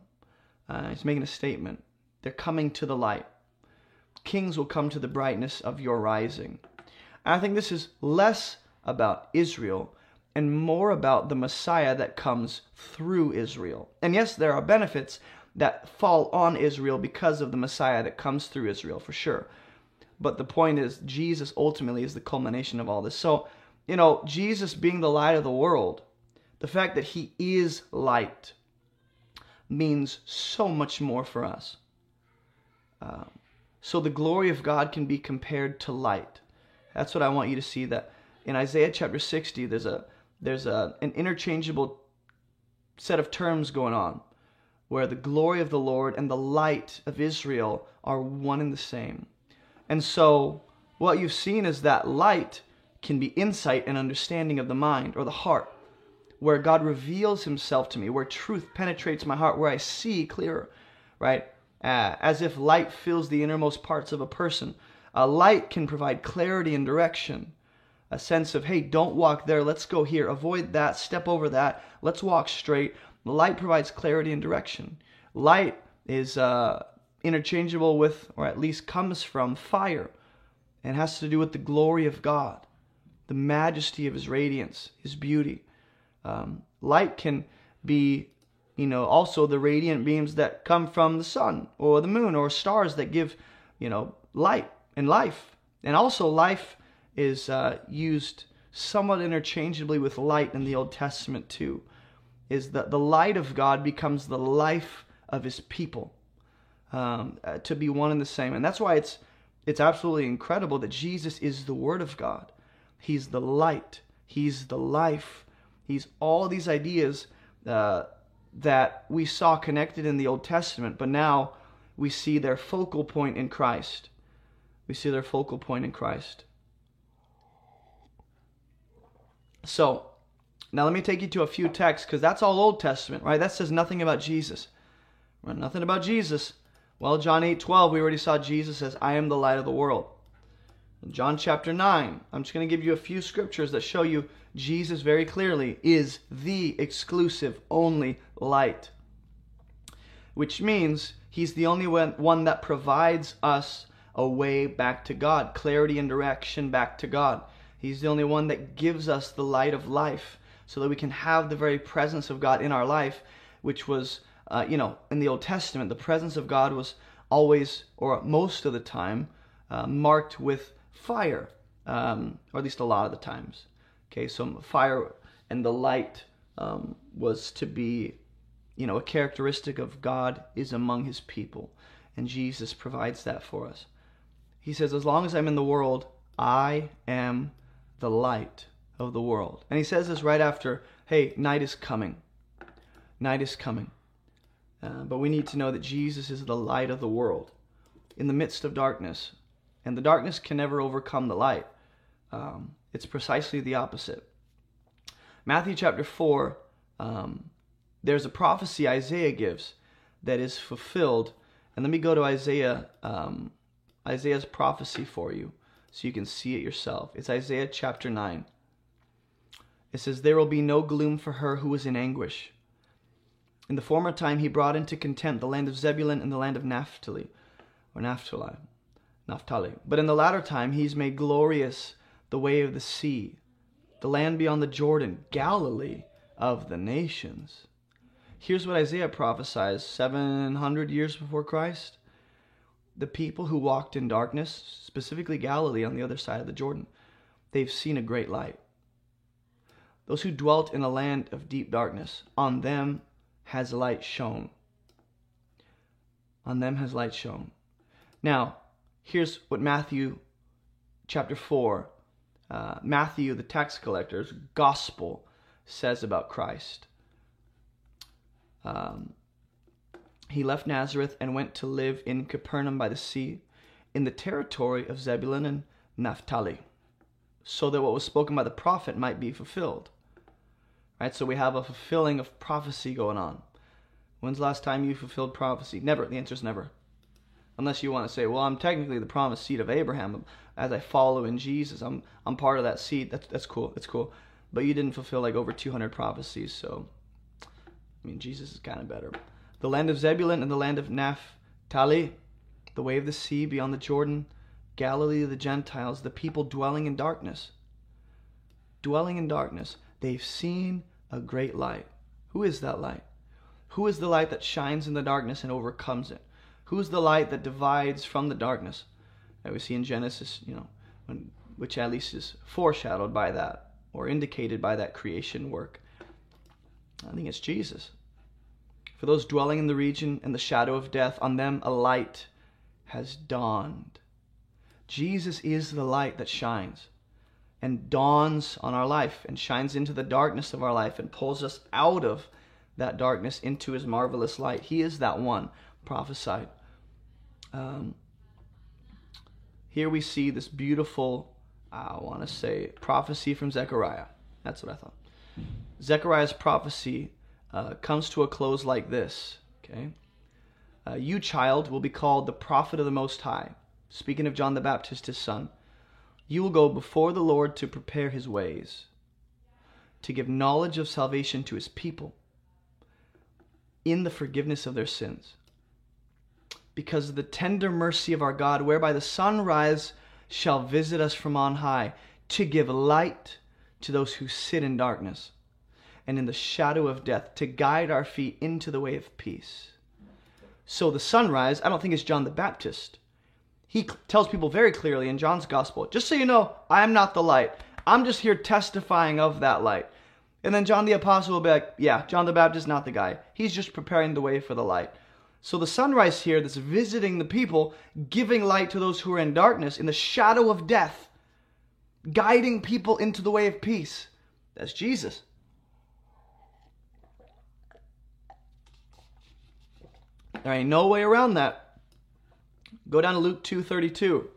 Uh, he's making a statement. They're coming to the light. Kings will come to the brightness of your rising. I think this is less about Israel and more about the Messiah that comes through Israel. And yes, there are benefits that fall on Israel because of the Messiah that comes through Israel, for sure. But the point is, Jesus ultimately is the culmination of all this. So, you know, Jesus being the light of the world, the fact that he is light, means so much more for us. Um, so the glory of God can be compared to light. That's what I want you to see. That in Isaiah chapter 60, there's a there's a an interchangeable set of terms going on, where the glory of the Lord and the light of Israel are one and the same. And so what you've seen is that light can be insight and understanding of the mind or the heart, where God reveals himself to me, where truth penetrates my heart, where I see clearer, right? Uh, as if light fills the innermost parts of a person. A light can provide clarity and direction, a sense of, hey, don't walk there, let's go here, avoid that, step over that, let's walk straight. Light provides clarity and direction. Light is uh, interchangeable with, or at least comes from, fire and has to do with the glory of God, the majesty of His radiance, His beauty. Um, light can be, you know, also the radiant beams that come from the sun or the moon or stars that give, you know, light and life. And also, life is uh, used somewhat interchangeably with light in the Old Testament too. Is that the light of God becomes the life of His people um, uh, to be one and the same. And that's why it's it's absolutely incredible that Jesus is the Word of God. He's the light. He's the life. He's all these ideas uh, that we saw connected in the Old Testament, but now we see their focal point in Christ. We see their focal point in Christ. So, now let me take you to a few texts because that's all Old Testament, right? That says nothing about Jesus. Well, nothing about Jesus. Well, John 8 12, we already saw Jesus as I am the light of the world. In John chapter 9, I'm just going to give you a few scriptures that show you Jesus very clearly is the exclusive, only light. Which means he's the only one that provides us a way back to God, clarity and direction back to God. He's the only one that gives us the light of life so that we can have the very presence of God in our life, which was uh, you know, in the Old Testament, the presence of God was always, or most of the time, uh, marked with fire, um, or at least a lot of the times. Okay, so fire and the light um, was to be, you know, a characteristic of God is among his people. And Jesus provides that for us. He says, As long as I'm in the world, I am the light of the world. And he says this right after, Hey, night is coming. Night is coming. Uh, but we need to know that Jesus is the light of the world in the midst of darkness. And the darkness can never overcome the light. Um, it's precisely the opposite. Matthew chapter 4, um, there's a prophecy Isaiah gives that is fulfilled. And let me go to Isaiah, um, Isaiah's prophecy for you so you can see it yourself. It's Isaiah chapter 9. It says, There will be no gloom for her who is in anguish. In the former time he brought into contempt the land of Zebulun and the land of Naphtali, or Naphtali, Naphtali. But in the latter time he's made glorious the way of the sea, the land beyond the Jordan, Galilee of the nations. Here's what Isaiah prophesies 700 years before Christ. The people who walked in darkness, specifically Galilee on the other side of the Jordan, they've seen a great light. Those who dwelt in a land of deep darkness, on them has light shone. On them has light shone. Now, here's what Matthew chapter 4, uh, Matthew, the tax collector's gospel, says about Christ. Um, he left Nazareth and went to live in Capernaum by the sea, in the territory of Zebulun and Naphtali, so that what was spoken by the prophet might be fulfilled. Right? So we have a fulfilling of prophecy going on. When's the last time you fulfilled prophecy? Never. The answer is never. Unless you want to say, well, I'm technically the promised seed of Abraham. As I follow in Jesus, I'm I'm part of that seed. That's that's cool. That's cool. But you didn't fulfill like over 200 prophecies, so I mean, Jesus is kind of better. The land of Zebulun and the land of Naphtali, the way of the sea beyond the Jordan, Galilee of the Gentiles, the people dwelling in darkness. Dwelling in darkness, they've seen a great light. Who is that light? Who is the light that shines in the darkness and overcomes it? Who is the light that divides from the darkness? That we see in Genesis, you know, when, which at least is foreshadowed by that or indicated by that creation work. I think it's Jesus. For those dwelling in the region and the shadow of death, on them a light has dawned. Jesus is the light that shines and dawns on our life and shines into the darkness of our life and pulls us out of that darkness into his marvelous light. He is that one prophesied. Um, here we see this beautiful, I want to say, prophecy from Zechariah. That's what I thought. Zechariah's prophecy uh, comes to a close like this. Okay, uh, you child will be called the prophet of the Most High. Speaking of John the Baptist, his son, you will go before the Lord to prepare his ways, to give knowledge of salvation to his people, in the forgiveness of their sins, because of the tender mercy of our God, whereby the sunrise shall visit us from on high, to give light to those who sit in darkness and in the shadow of death to guide our feet into the way of peace. So the sunrise, I don't think is John the Baptist. He tells people very clearly in John's gospel, just so you know, I am not the light. I'm just here testifying of that light. And then John the apostle will be like, yeah, John the Baptist is not the guy. He's just preparing the way for the light. So the sunrise here that's visiting the people, giving light to those who are in darkness, in the shadow of death, guiding people into the way of peace. That's Jesus. There ain't no way around that. Go down to Luke 2:32.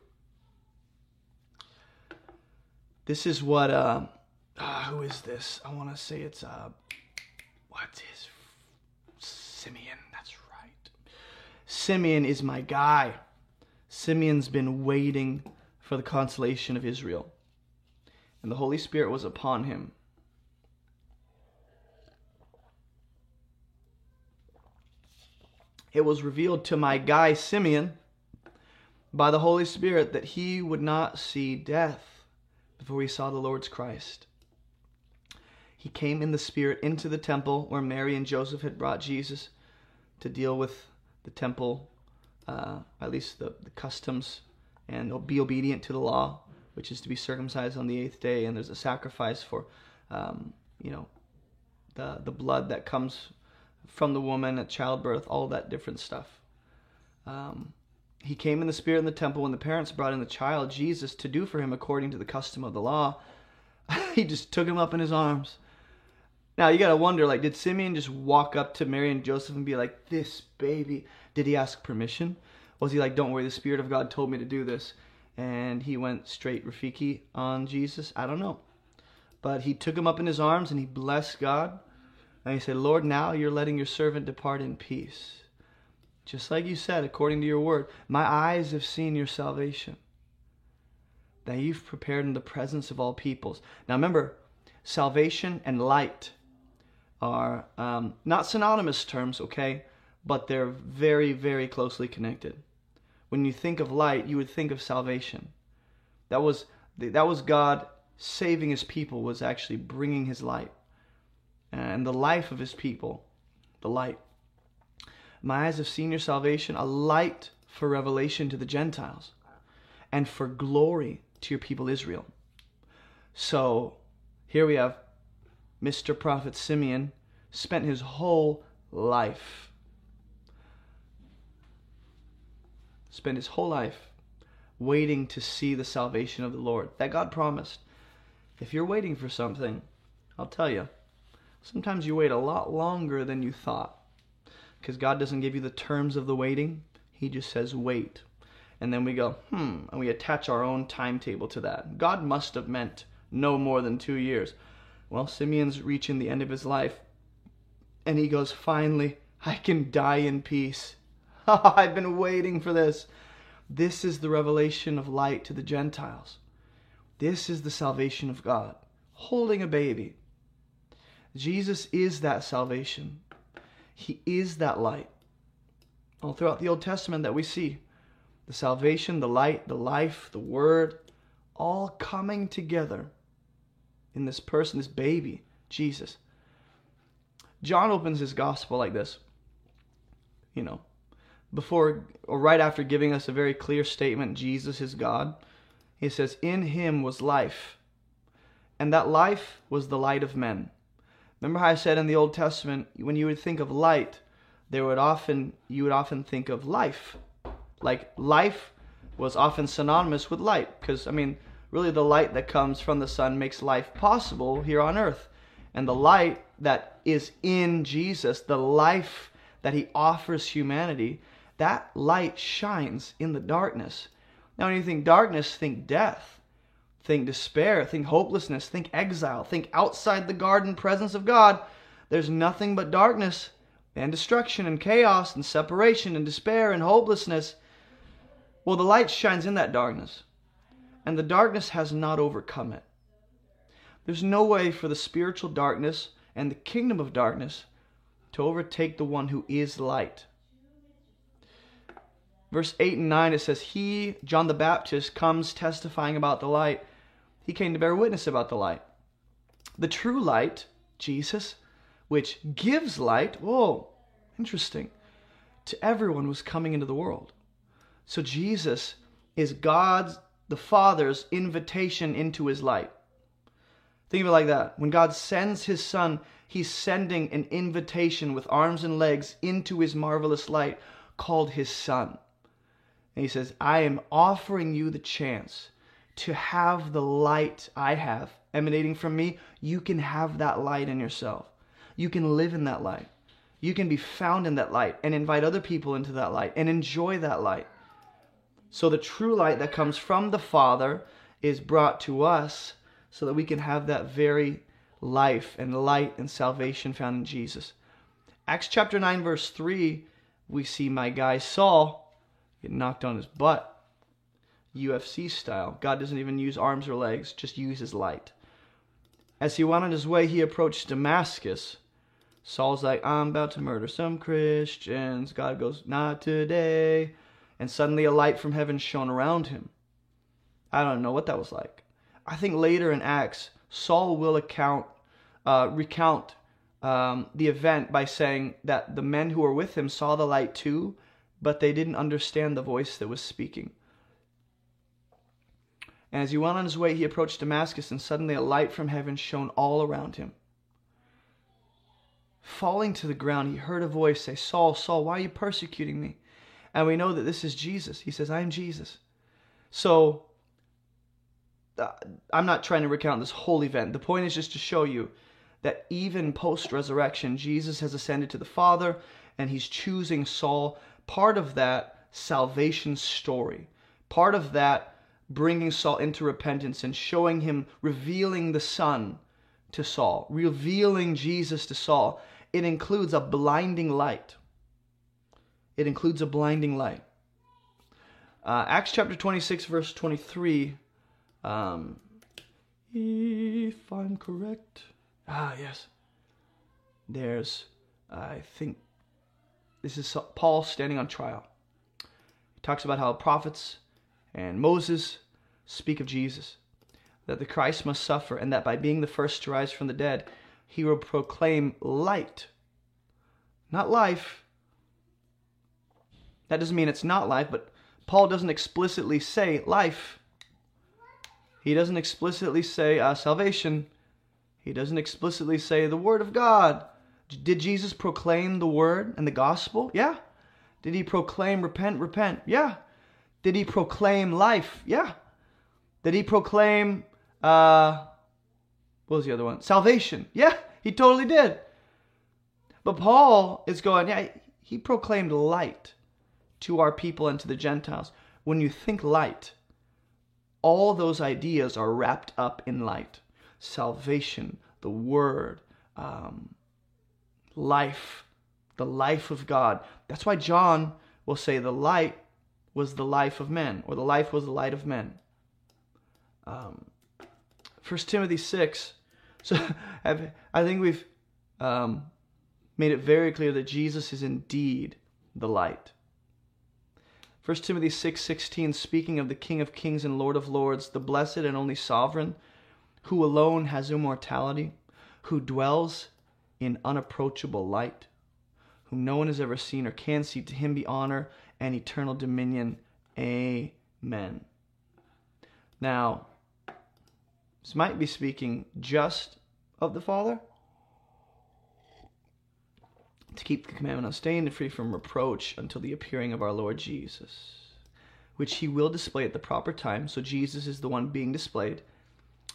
This is what uh, uh who is this? I want to say it's uh what is Simeon? That's right. Simeon is my guy. Simeon's been waiting for the consolation of Israel. And the Holy Spirit was upon him it was revealed to my guy Simeon by the Holy Spirit that he would not see death before he saw the Lord's Christ. He came in the Spirit into the temple where Mary and Joseph had brought Jesus to deal with the temple, uh, at least the, the customs, and be obedient to the law, which is to be circumcised on the eighth day. And there's a sacrifice for, um, you know, the the blood that comes from the woman at childbirth, all that different stuff. Um, he came in the spirit in the temple when the parents brought in the child, Jesus, to do for him according to the custom of the law. *laughs* he just took him up in his arms. Now you gotta wonder, like, did Simeon just walk up to Mary and Joseph and be like, "This baby"? Did he ask permission? Was he like, "Don't worry, the Spirit of God told me to do this," and he went straight Rafiki on Jesus? I don't know, but he took him up in his arms and he blessed God, and he said, Lord, now you're letting your servant depart in peace. Just like you said, according to your word, my eyes have seen your salvation that you've prepared in the presence of all peoples. Now remember, salvation and light are um, not synonymous terms, okay? But they're very, very closely connected. When you think of light, you would think of salvation. That was that was God saving his people was actually bringing his light and the life of his people, the light. My eyes have seen your salvation, a light for revelation to the Gentiles and for glory to your people Israel. So here we have Mr. Prophet Simeon spent his whole life, spent his whole life waiting to see the salvation of the Lord that God promised. If you're waiting for something, I'll tell you, Sometimes you wait a lot longer than you thought because God doesn't give you the terms of the waiting. He just says, wait. and then we go, hmm, and we attach our own timetable to that. God must have meant no more than two years. Well, Simeon's reaching the end of his life, and he goes, finally, I can die in peace. *laughs* I've been waiting for this. This is the revelation of light to the Gentiles. This is the salvation of God, holding a baby. Jesus is that salvation. He is that light. All throughout the Old Testament that we see the salvation, the light, the life, the word, all coming together in this person, this baby, Jesus. John opens his gospel like this. You know, before or right after giving us a very clear statement Jesus is God, he says, In him was life, and that life was the light of men. Remember how I said in the Old Testament, when you would think of light, there would often you would often think of life. Like life was often synonymous with light, because I mean, really the light that comes from the sun makes life possible here on earth. And the light that is in Jesus, the life that he offers humanity, that light shines in the darkness. Now, when you think darkness, think death, think despair, think hopelessness, think exile, think outside the garden presence of God. There's nothing but darkness and destruction and chaos and separation and despair and hopelessness. Well, the light shines in that darkness, and the darkness has not overcome it. There's no way for the spiritual darkness and the kingdom of darkness to overtake the one who is light. Verse 8 and 9 it says, He, John the Baptist, comes testifying about the light. He came to bear witness about the light. The true light, Jesus, which gives light, whoa, interesting, to everyone who's coming into the world. So Jesus is God's, the Father's invitation into his light. Think of it like that. When God sends his Son, he's sending an invitation with arms and legs into his marvelous light called his Son. And he says, I am offering you the chance to have the light I have emanating from me. You can have that light in yourself. You can live in that light. You can be found in that light and invite other people into that light and enjoy that light. So the true light that comes from the Father is brought to us so that we can have that very life and light and salvation found in Jesus. Acts chapter 9, verse 3, we see my guy Saul get knocked on his butt. UFC style. God doesn't even use arms or legs, just uses light. As he went on his way, he approached Damascus. Saul's like, I'm about to murder some Christians. God goes, Not today. And suddenly a light from heaven shone around him. I don't know what that was like. I think later in Acts, Saul will account, uh, recount um, the event by saying that the men who were with him saw the light too, but they didn't understand the voice that was speaking. And as he went on his way, he approached Damascus, and suddenly a light from heaven shone all around him. Falling to the ground, he heard a voice say, Saul, Saul, why are you persecuting me? And we know that this is Jesus. He says, I am Jesus. So, uh, I'm not trying to recount this whole event. The point is just to show you that even post resurrection, Jesus has ascended to the Father and he's choosing Saul part of that salvation story, part of that bringing Saul into repentance and showing him, revealing the Son to Saul, revealing Jesus to Saul, it includes a blinding light. It includes a blinding light. Uh, Acts chapter 26, verse 23. Um, if I'm correct. Ah, yes. There's, I think, this is Paul standing on trial. He talks about how prophets and Moses speak of Jesus, that the Christ must suffer, and that by being the first to rise from the dead, he will proclaim light, not life. That doesn't mean it's not life, but Paul doesn't explicitly say life. He doesn't explicitly say uh, salvation. He doesn't explicitly say the Word of God. Did Jesus proclaim the word and the gospel? Yeah. Did he proclaim repent, repent? Yeah. Did he proclaim life? Yeah. Did he proclaim uh what was the other one? Salvation. Yeah, he totally did. But Paul is going, yeah, he proclaimed light to our people and to the Gentiles. when you think light, all those ideas are wrapped up in light salvation, the Word, um, life, the life of God. That's why John will say the light was the life of men, or the life was the light of men. Um, 1 Timothy 6. *laughs* So I think we've um, made it very clear that Jesus is indeed the light. 1 Timothy 6 16, speaking of the King of kings and Lord of lords, the blessed and only sovereign, who alone has immortality, who dwells in unapproachable light, whom no one has ever seen or can see, to him be honor and eternal dominion. Amen. Now, this might be speaking just of the Father. To keep the commandment unstained and free from reproach until the appearing of our Lord Jesus, which he will display at the proper time. So Jesus is the one being displayed.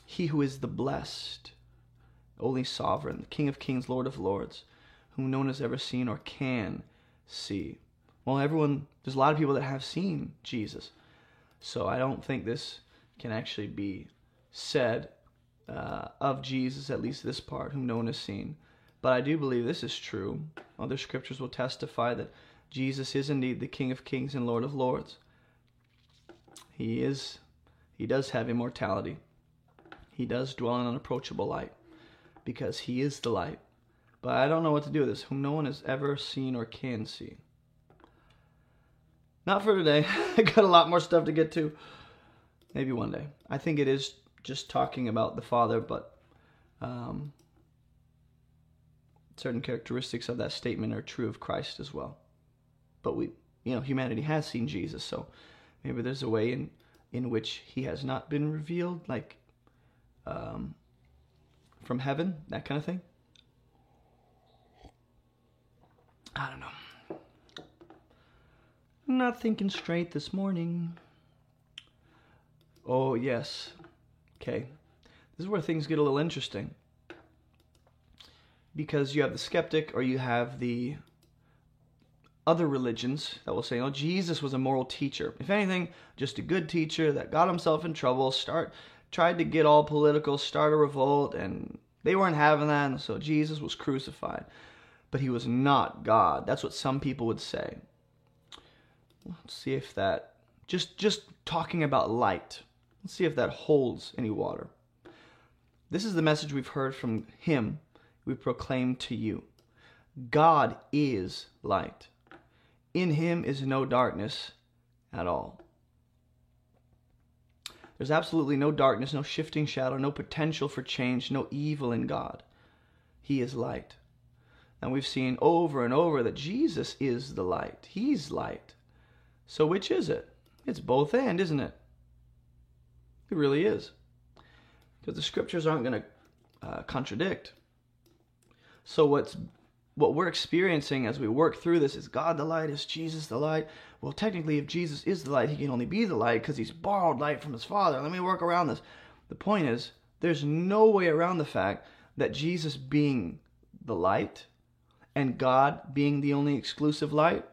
He who is the blessed, only sovereign, King of kings, Lord of lords, whom no one has ever seen or can see. Well, everyone, there's a lot of people that have seen Jesus. So I don't think this can actually be said uh, of Jesus, at least this part, whom no one has seen. But I do believe this is true. Other scriptures will testify that Jesus is indeed the King of kings and Lord of lords. He is, he does have immortality. He does dwell in unapproachable light because he is the light. But I don't know what to do with this, whom no one has ever seen or can see. Not for today. *laughs* I got a lot more stuff to get to. Maybe one day. I think it is just talking about the Father, but um, certain characteristics of that statement are true of Christ as well. But we, you know, humanity has seen Jesus, so maybe there's a way in in which he has not been revealed, like um, from heaven, that kind of thing. I don't know. I'm not thinking straight this morning. Oh, yes. Okay. This is where things get a little interesting. Because you have the skeptic or you have the other religions that will say, oh, Jesus was a moral teacher. If anything, just a good teacher that got himself in trouble, start tried to get all political, start a revolt, and they weren't having that, and so Jesus was crucified. But he was not God. That's what some people would say. Let's see if that just just talking about light. Let's see if that holds any water. This is the message we've heard from him. We proclaim to you. God is light. In him is no darkness at all. There's absolutely no darkness, no shifting shadow, no potential for change, no evil in God. He is light. And we've seen over and over that Jesus is the light. He's light. So which is it? It's both and, isn't it? It really is. Because the scriptures aren't going to uh, contradict. So what's what we're experiencing as we work through this is God the light, is Jesus the light? Well, technically, if Jesus is the light, he can only be the light because he's borrowed light from his Father. Let me work around this. The point is, there's no way around the fact that Jesus being the light and God being the only exclusive light,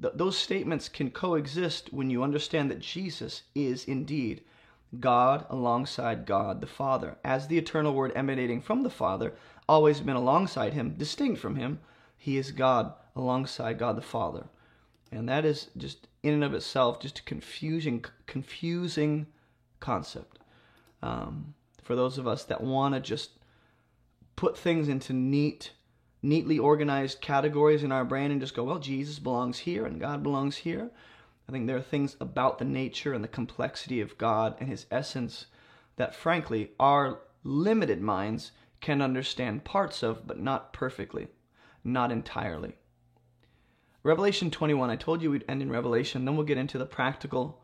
th- those statements can coexist when you understand that Jesus is indeed God alongside God the Father, as the eternal Word emanating from the Father, always been alongside Him, distinct from Him. He is God alongside God the Father. And that is just in and of itself just a confusing, confusing concept. Um, for those of us that want to just put things into neat, neatly organized categories in our brain and just go, well, Jesus belongs here and God belongs here. I think there are things about the nature and the complexity of God and His essence that, frankly, our limited minds can understand parts of, but not perfectly, not entirely. Revelation 21, I told you we'd end in Revelation, then we'll get into the practical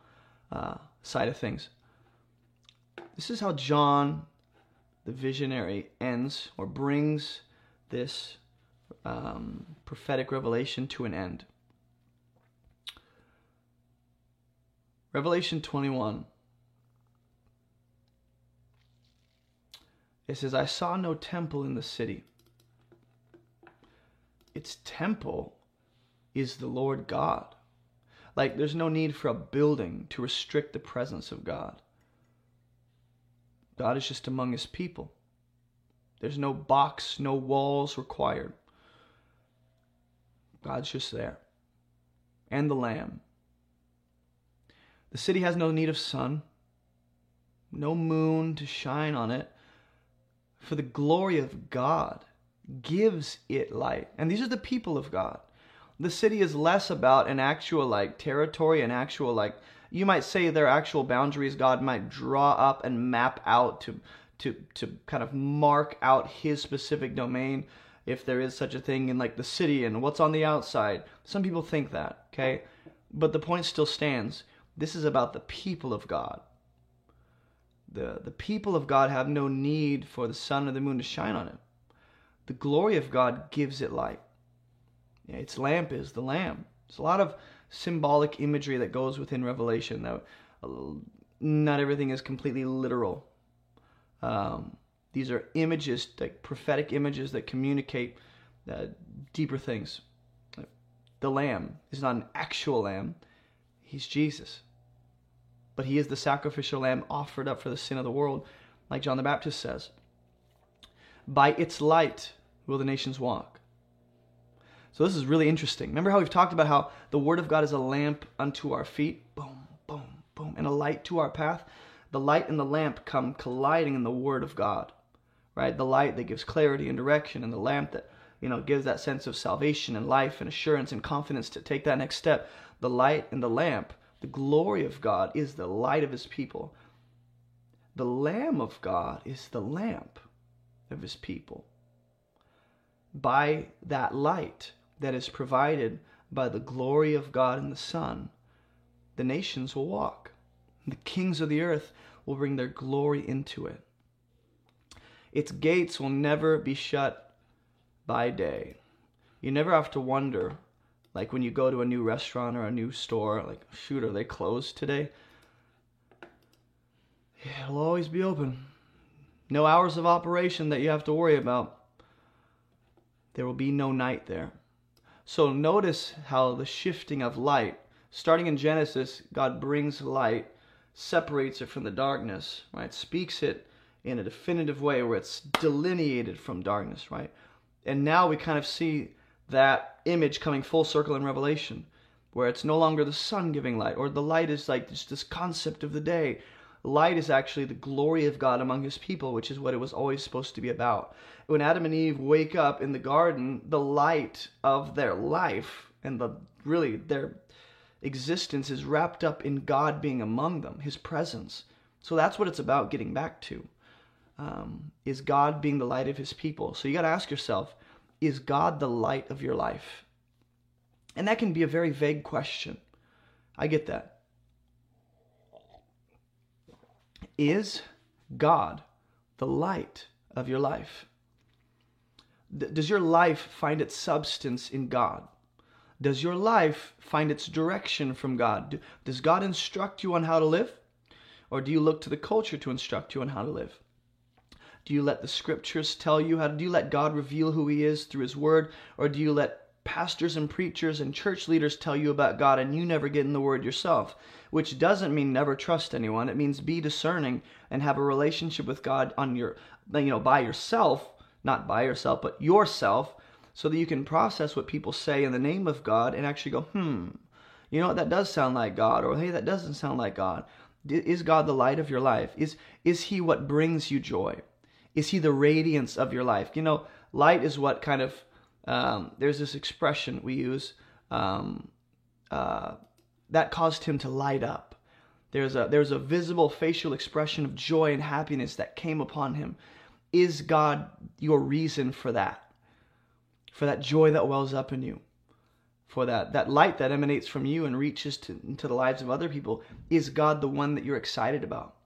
uh, side of things. This is how John, the visionary, ends or brings this um, prophetic revelation to an end. Revelation 21. It says, I saw no temple in the city. Its temple is the Lord God. Like, there's no need for a building to restrict the presence of God. God is just among his people. There's no box, no walls required. God's just there. And the Lamb. The city has no need of sun, no moon to shine on it, for the glory of God gives it light. And these are the people of God. The city is less about an actual like territory, an actual like you might say their actual boundaries God might draw up and map out to to to kind of mark out his specific domain if there is such a thing in like the city and what's on the outside. Some people think that, okay? But the point still stands. This is about the people of God. The the people of God have no need for the sun or the moon to shine on it. The glory of God gives it light. Its lamp is the lamb. There's a lot of symbolic imagery that goes within Revelation. That not everything is completely literal. Um, these are images, like prophetic images that communicate uh, deeper things. The lamb is not an actual lamb, he's Jesus. But he is the sacrificial lamb offered up for the sin of the world, like John the Baptist says. By its light will the nations walk. So this is really interesting. Remember how we've talked about how the Word of God is a lamp unto our feet? Boom, boom, boom, and a light to our path. The light and the lamp come colliding in the Word of God, right? The light that gives clarity and direction, and the lamp that you know gives that sense of salvation and life and assurance and confidence to take that next step. The light and the lamp, the glory of God is the light of His people. The Lamb of God is the lamp of His people. By that light, that is provided by the glory of God and the Son, the nations will walk. The kings of the earth will bring their glory into it. Its gates will never be shut by day. You never have to wonder, like when you go to a new restaurant or a new store, like, shoot, are they closed today? It'll always be open. No hours of operation that you have to worry about. There will be no night there. So notice how the shifting of light, starting in Genesis, God brings light, separates it from the darkness, right? Speaks it in a definitive way where it's delineated from darkness, right? And now we kind of see that image coming full circle in Revelation, where it's no longer the sun giving light, or the light is like just this concept of the day. Light is actually the glory of God among his people, which is what it was always supposed to be about when Adam and Eve wake up in the garden, the light of their life and the really their existence is wrapped up in God being among them, His presence. So that's what it's about getting back to. Um, is God being the light of His people? So you got to ask yourself, is God the light of your life? And that can be a very vague question. I get that. Is God the light of your life? does your life find its substance in God? Does your life find its direction from God? Does God instruct you on how to live? Or do you look to the culture to instruct you on how to live? Do you let the scriptures tell you how do you let God reveal who he is through his word? Or do you let pastors and preachers and church leaders tell you about God and you never get in the word yourself? Which doesn't mean never trust anyone. It means be discerning and have a relationship with God on your you know by yourself not by yourself, but yourself, so that you can process what people say in the name of God and actually go, hmm, you know what, that does sound like God, or hey, that doesn't sound like God. Is God the light of your life? Is, is He what brings you joy? Is He the radiance of your life? You know, light is what kind of, um, there's this expression we use um, uh, that caused Him to light up. There's a, there's a visible facial expression of joy and happiness that came upon Him is God your reason for that? For that joy that wells up in you? For that, that light that emanates from you and reaches to, into the lives of other people? Is God the one that you're excited about?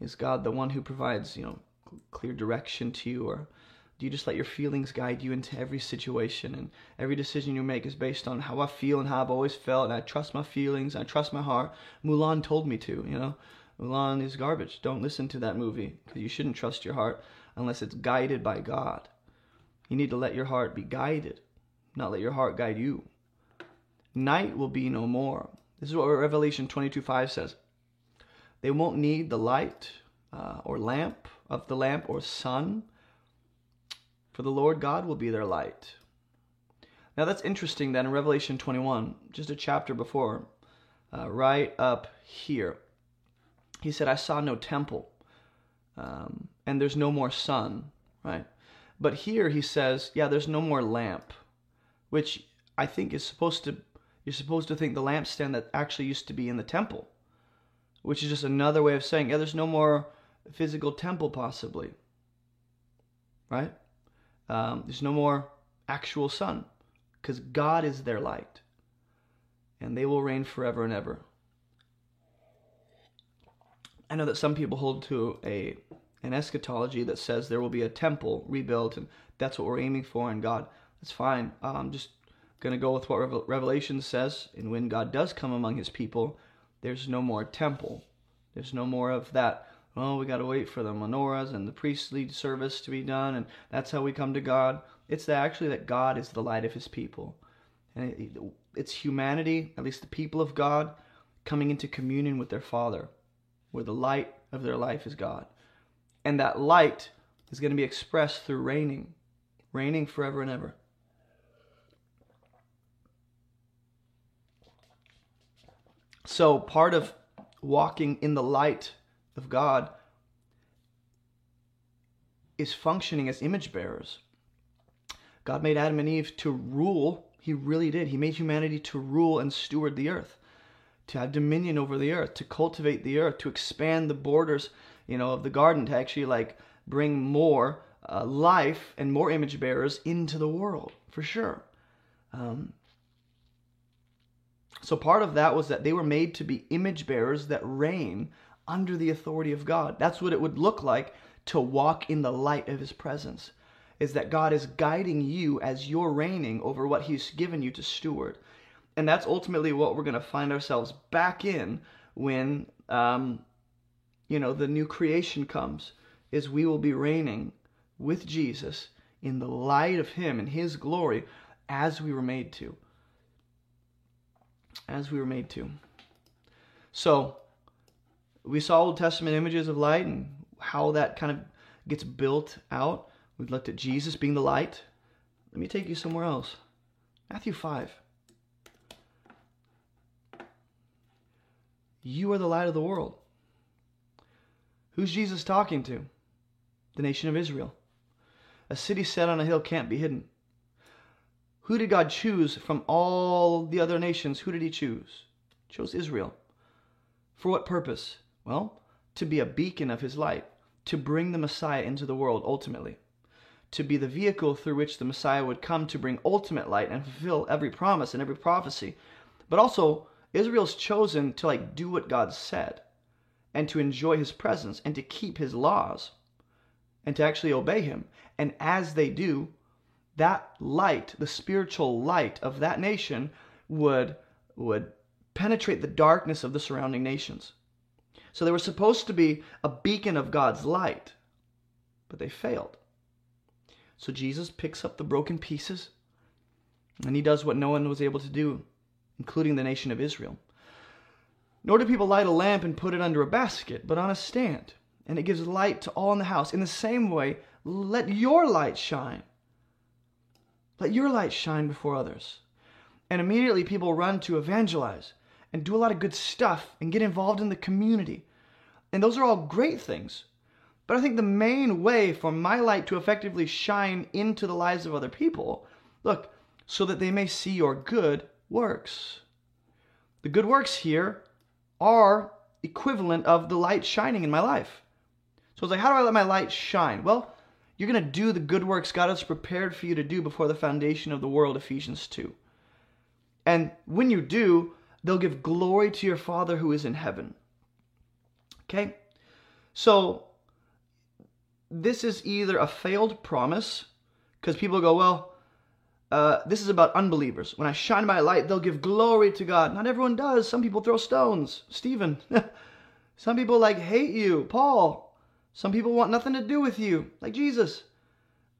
Is God the one who provides, you know, clear direction to you? Or do you just let your feelings guide you into every situation and every decision you make is based on how I feel and how I've always felt and I trust my feelings, I trust my heart. Mulan told me to, you know. Mulan is garbage. Don't listen to that movie because you shouldn't trust your heart unless it's guided by God. You need to let your heart be guided, not let your heart guide you. Night will be no more. This is what Revelation 22 5 says. They won't need the light uh, or lamp of the lamp or sun, for the Lord God will be their light. Now that's interesting that in Revelation 21, just a chapter before, uh, right up here, he said, I saw no temple, um, and there's no more sun, right? But here he says, yeah, there's no more lamp, which I think is supposed to, you're supposed to think the lampstand that actually used to be in the temple, which is just another way of saying, yeah, there's no more physical temple possibly, right? Um, there's no more actual sun because God is their light and they will reign forever and ever. I know that some people hold to a an eschatology that says there will be a temple rebuilt, and that's what we're aiming for in God. That's fine. I'm just going to go with what Revelation says. And when God does come among his people, there's no more temple. There's no more of that. Oh, we got to wait for the menorahs and the priestly service to be done, and that's how we come to God. It's actually that God is the light of his people. And it, it's humanity, at least the people of God, coming into communion with their Father, where the light of their life is God. And that light is going to be expressed through reigning, reigning forever and ever. So, part of walking in the light of God is functioning as image bearers. God made Adam and Eve to rule. He really did. He made humanity to rule and steward the earth, to have dominion over the earth, to cultivate the earth, to expand the borders, you know, of the garden, to actually like bring more uh, life and more image bearers into the world, for sure. Um, so part of that was that they were made to be image bearers that reign under the authority of God. That's what it would look like to walk in the light of his presence is that God is guiding you as you're reigning over what He's given you to steward. And that's ultimately what we're going to find ourselves back in when, um, you know, the new creation comes, is we will be reigning with Jesus in the light of Him and His glory as we were made to. As we were made to. So, we saw Old Testament images of light and how that kind of gets built out. We've looked at Jesus being the light. Let me take you somewhere else. Matthew 5. You are the light of the world. Who's Jesus talking to? The nation of Israel. A city set on a hill can't be hidden. Who did God choose from all the other nations? Who did he choose? He chose Israel. For what purpose? Well, to be a beacon of his light, to bring the Messiah into the world ultimately to be the vehicle through which the Messiah would come to bring ultimate light and fulfill every promise and every prophecy. But also, Israel's chosen to like do what God said and to enjoy his presence and to keep his laws and to actually obey him. And as they do, that light, the spiritual light of that nation would would penetrate the darkness of the surrounding nations. So they were supposed to be a beacon of God's light, but they failed. So Jesus picks up the broken pieces and he does what no one was able to do, including the nation of Israel. Nor do people light a lamp and put it under a basket, but on a stand, and it gives light to all in the house. In the same way, let your light shine. Let your light shine before others. And immediately people run to evangelize and do a lot of good stuff and get involved in the community. And those are all great things. But I think the main way for my light to effectively shine into the lives of other people, look, so that they may see your good works. The good works here are equivalent of the light shining in my life. So it's like, how do I let my light shine? Well, you're going to do the good works God has prepared for you to do before the foundation of the world, Ephesians 2. And when you do, they'll give glory to your Father who is in heaven. Okay? So this is either a failed promise, because people go, well, uh, this is about unbelievers. When I shine my light, they'll give glory to God. Not everyone does. Some people throw stones. Stephen. *laughs* Some people like hate you. Paul. Some people want nothing to do with you, like Jesus.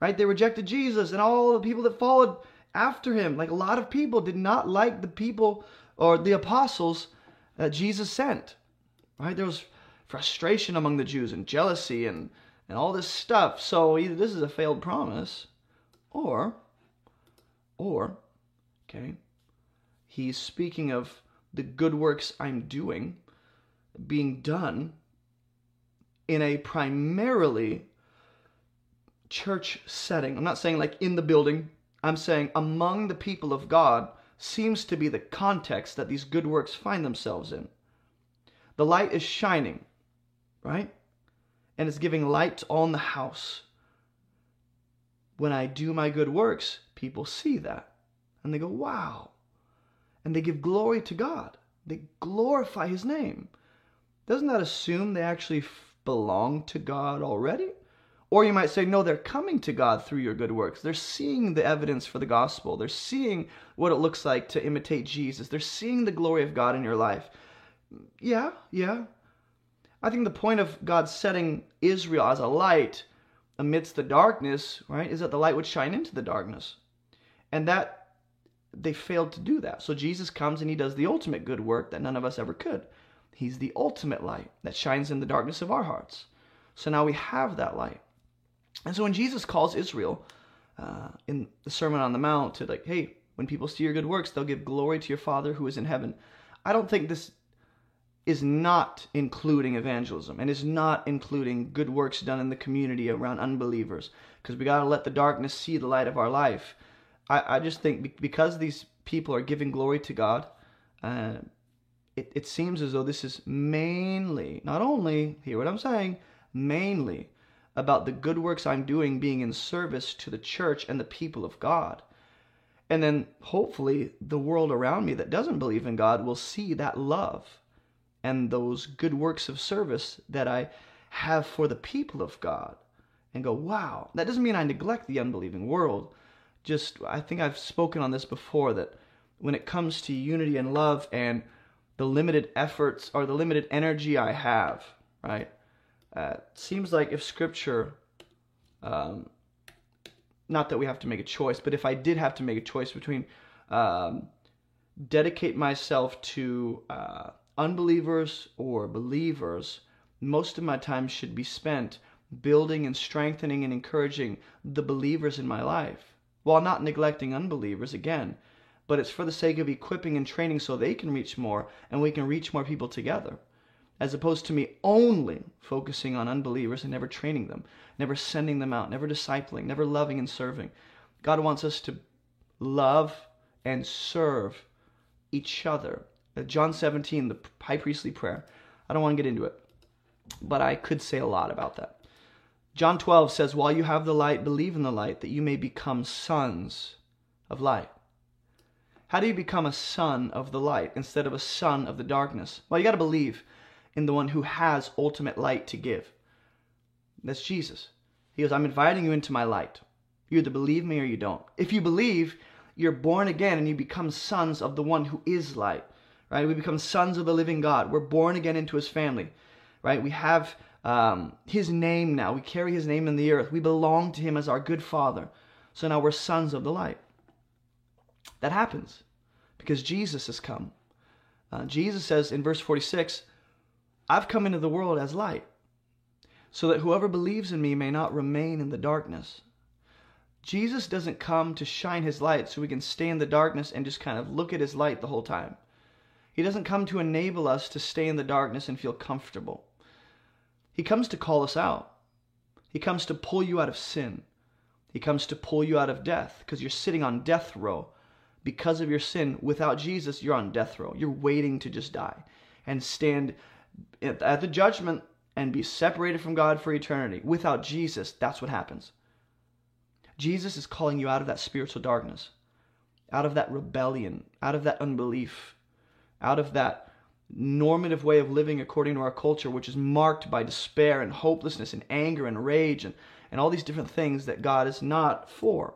Right? They rejected Jesus, and all the people that followed after him. Like a lot of people did not like the people or the apostles that Jesus sent. Right? There was frustration among the Jews and jealousy and, and all this stuff. So either this is a failed promise or or okay, he's speaking of the good works I'm doing being done in a primarily church setting. I'm not saying like in the building, I'm saying among the people of God seems to be the context that these good works find themselves in. The light is shining, right? And it's giving light on the house. When I do my good works, people see that and they go, wow. And they give glory to God, they glorify His name. Doesn't that assume they actually belong to God already? Or you might say, no, they're coming to God through your good works. They're seeing the evidence for the gospel. They're seeing what it looks like to imitate Jesus. They're seeing the glory of God in your life. Yeah, yeah. I think the point of God setting Israel as a light amidst the darkness, right, is that the light would shine into the darkness. And that they failed to do that. So Jesus comes and he does the ultimate good work that none of us ever could. He's the ultimate light that shines in the darkness of our hearts. So now we have that light. And so when Jesus calls Israel uh, in the Sermon on the Mount to like, hey, when people see your good works, they'll give glory to your Father who is in heaven. I don't think this is not including evangelism and is not including good works done in the community around unbelievers because we got to let the darkness see the light of our life. I, I just think because these people are giving glory to God, uh, it, it seems as though this is mainly, not only, hear what I'm saying, mainly about the good works I'm doing being in service to the church and the people of God. And then hopefully the world around me that doesn't believe in God will see that love and those good works of service that I have for the people of God and go, wow. That doesn't mean I neglect the unbelieving world. Just, I think I've spoken on this before that when it comes to unity and love and the limited efforts or the limited energy I have, right? Uh, seems like if Scripture, um, not that we have to make a choice, but if I did have to make a choice between um, dedicate myself to uh, unbelievers or believers, most of my time should be spent building and strengthening and encouraging the believers in my life while not neglecting unbelievers again. But it's for the sake of equipping and training so they can reach more and we can reach more people together as opposed to me only focusing on unbelievers and never training them, never sending them out, never discipling, never loving and serving. God wants us to love and serve each other. Uh, John 17, the high priestly prayer. I don't want to get into it, but I could say a lot about that. John 12 says, While you have the light, believe in the light, that you may become sons of light. How do you become a son of the light instead of a son of the darkness? Well, you got to believe in the one who has ultimate light to give. That's Jesus. He goes, I'm inviting you into my light. You either believe me or you don't. If you believe, you're born again and you become sons of the one who is light. Right? We become sons of the living God. We're born again into his family. Right? We have um, his name now. We carry his name in the earth. We belong to him as our good father. So now we're sons of the light. That happens because Jesus has come. Uh, Jesus says in verse 46 I've come into the world as light, so that whoever believes in me may not remain in the darkness. Jesus doesn't come to shine his light so we can stay in the darkness and just kind of look at his light the whole time. He doesn't come to enable us to stay in the darkness and feel comfortable. He comes to call us out. He comes to pull you out of sin. He comes to pull you out of death because you're sitting on death row because of your sin. Without Jesus, you're on death row. You're waiting to just die and stand at the judgment and be separated from God for eternity. Without Jesus, that's what happens. Jesus is calling you out of that spiritual darkness, out of that rebellion, out of that unbelief, out of that normative way of living according to our culture, which is marked by despair and hopelessness and anger and rage and, and all these different things that God is not for.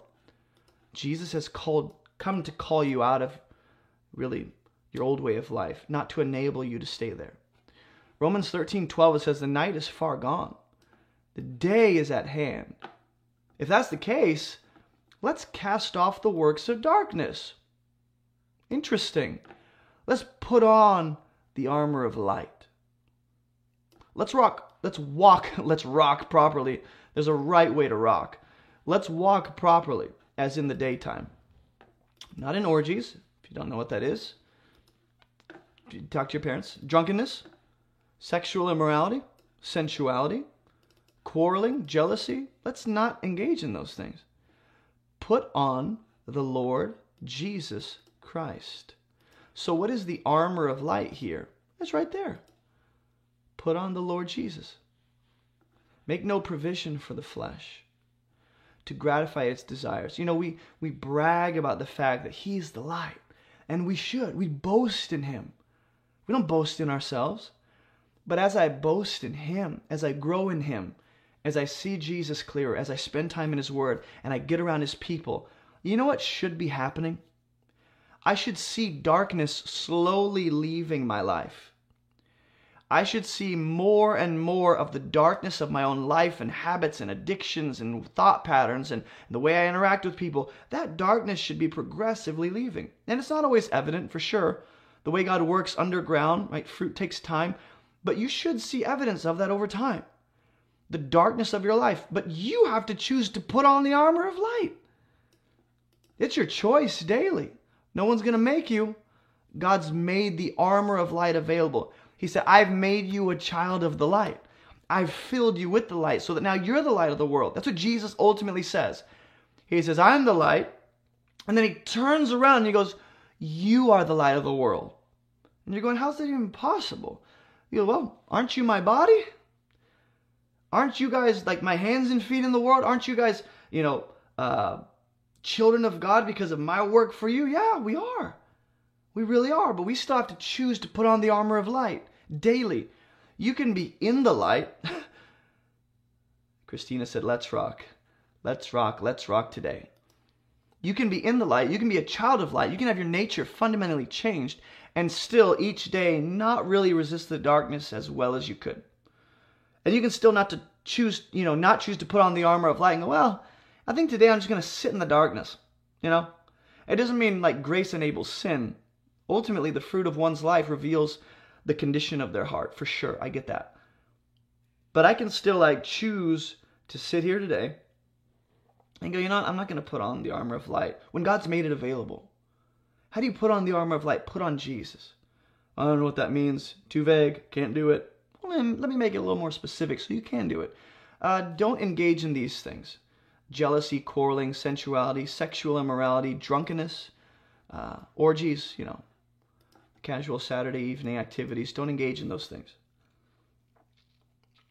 Jesus has called come to call you out of really your old way of life, not to enable you to stay there. Romans 13 12, it says, The night is far gone, the day is at hand. If that's the case, let's cast off the works of darkness. Interesting. Let's put on the armor of light. Let's rock, let's walk, *laughs* let's rock properly. There's a right way to rock. Let's walk properly, as in the daytime. Not in orgies, if you don't know what that is. Talk to your parents. Drunkenness, sexual immorality, sensuality, quarreling, jealousy. Let's not engage in those things. Put on the Lord Jesus Christ. So, what is the armor of light here? It's right there. Put on the Lord Jesus. Make no provision for the flesh to gratify its desires. You know, we, we brag about the fact that He's the light, and we should. We boast in Him. We don't boast in ourselves. But as I boast in Him, as I grow in Him, as I see Jesus clearer, as I spend time in His Word, and I get around His people, you know what should be happening? I should see darkness slowly leaving my life. I should see more and more of the darkness of my own life and habits and addictions and thought patterns and the way I interact with people. That darkness should be progressively leaving. And it's not always evident for sure. The way God works underground, right? Fruit takes time, but you should see evidence of that over time. The darkness of your life, but you have to choose to put on the armor of light. It's your choice daily. No one's going to make you. God's made the armor of light available. He said, I've made you a child of the light. I've filled you with the light so that now you're the light of the world. That's what Jesus ultimately says. He says, I'm the light. And then he turns around and he goes, You are the light of the world. And you're going, How's that even possible? You go, Well, aren't you my body? Aren't you guys like my hands and feet in the world? Aren't you guys, you know, uh, children of God because of my work for you? Yeah, we are. We really are. But we still have to choose to put on the armor of light daily. You can be in the light. *laughs* Christina said, Let's rock. Let's rock. Let's rock today. You can be in the light. You can be a child of light. You can have your nature fundamentally changed and still each day not really resist the darkness as well as you could. And you can still not to choose, you know, not choose to put on the armor of light and go, well, I think today I'm just going to sit in the darkness. You know, it doesn't mean like grace enables sin. Ultimately, the fruit of one's life reveals the condition of their heart, for sure. I get that. But I can still like choose to sit here today and go, you know what? I'm not going to put on the armor of light when God's made it available. How do you put on the armor of light? Put on Jesus. I don't know what that means. Too vague. Can't do it. Well, then let me make it a little more specific so you can do it. Uh, don't engage in these things jealousy, quarreling, sensuality, sexual immorality, drunkenness, uh, orgies, you know, casual Saturday evening activities. Don't engage in those things.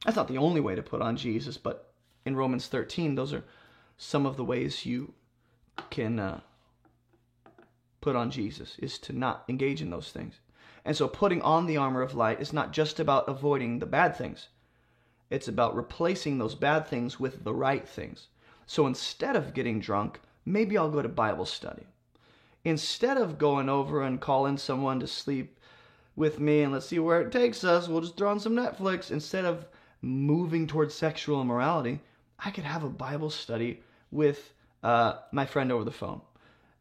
That's not the only way to put on Jesus, but in Romans 13, those are some of the ways you can uh, put on Jesus, is to not engage in those things. And so putting on the armor of light is not just about avoiding the bad things, it's about replacing those bad things with the right things. So instead of getting drunk, maybe I'll go to Bible study instead of going over and calling someone to sleep with me and let's see where it takes us, we'll just throw on some Netflix. Instead of moving towards sexual immorality, I could have a Bible study with uh, my friend over the phone.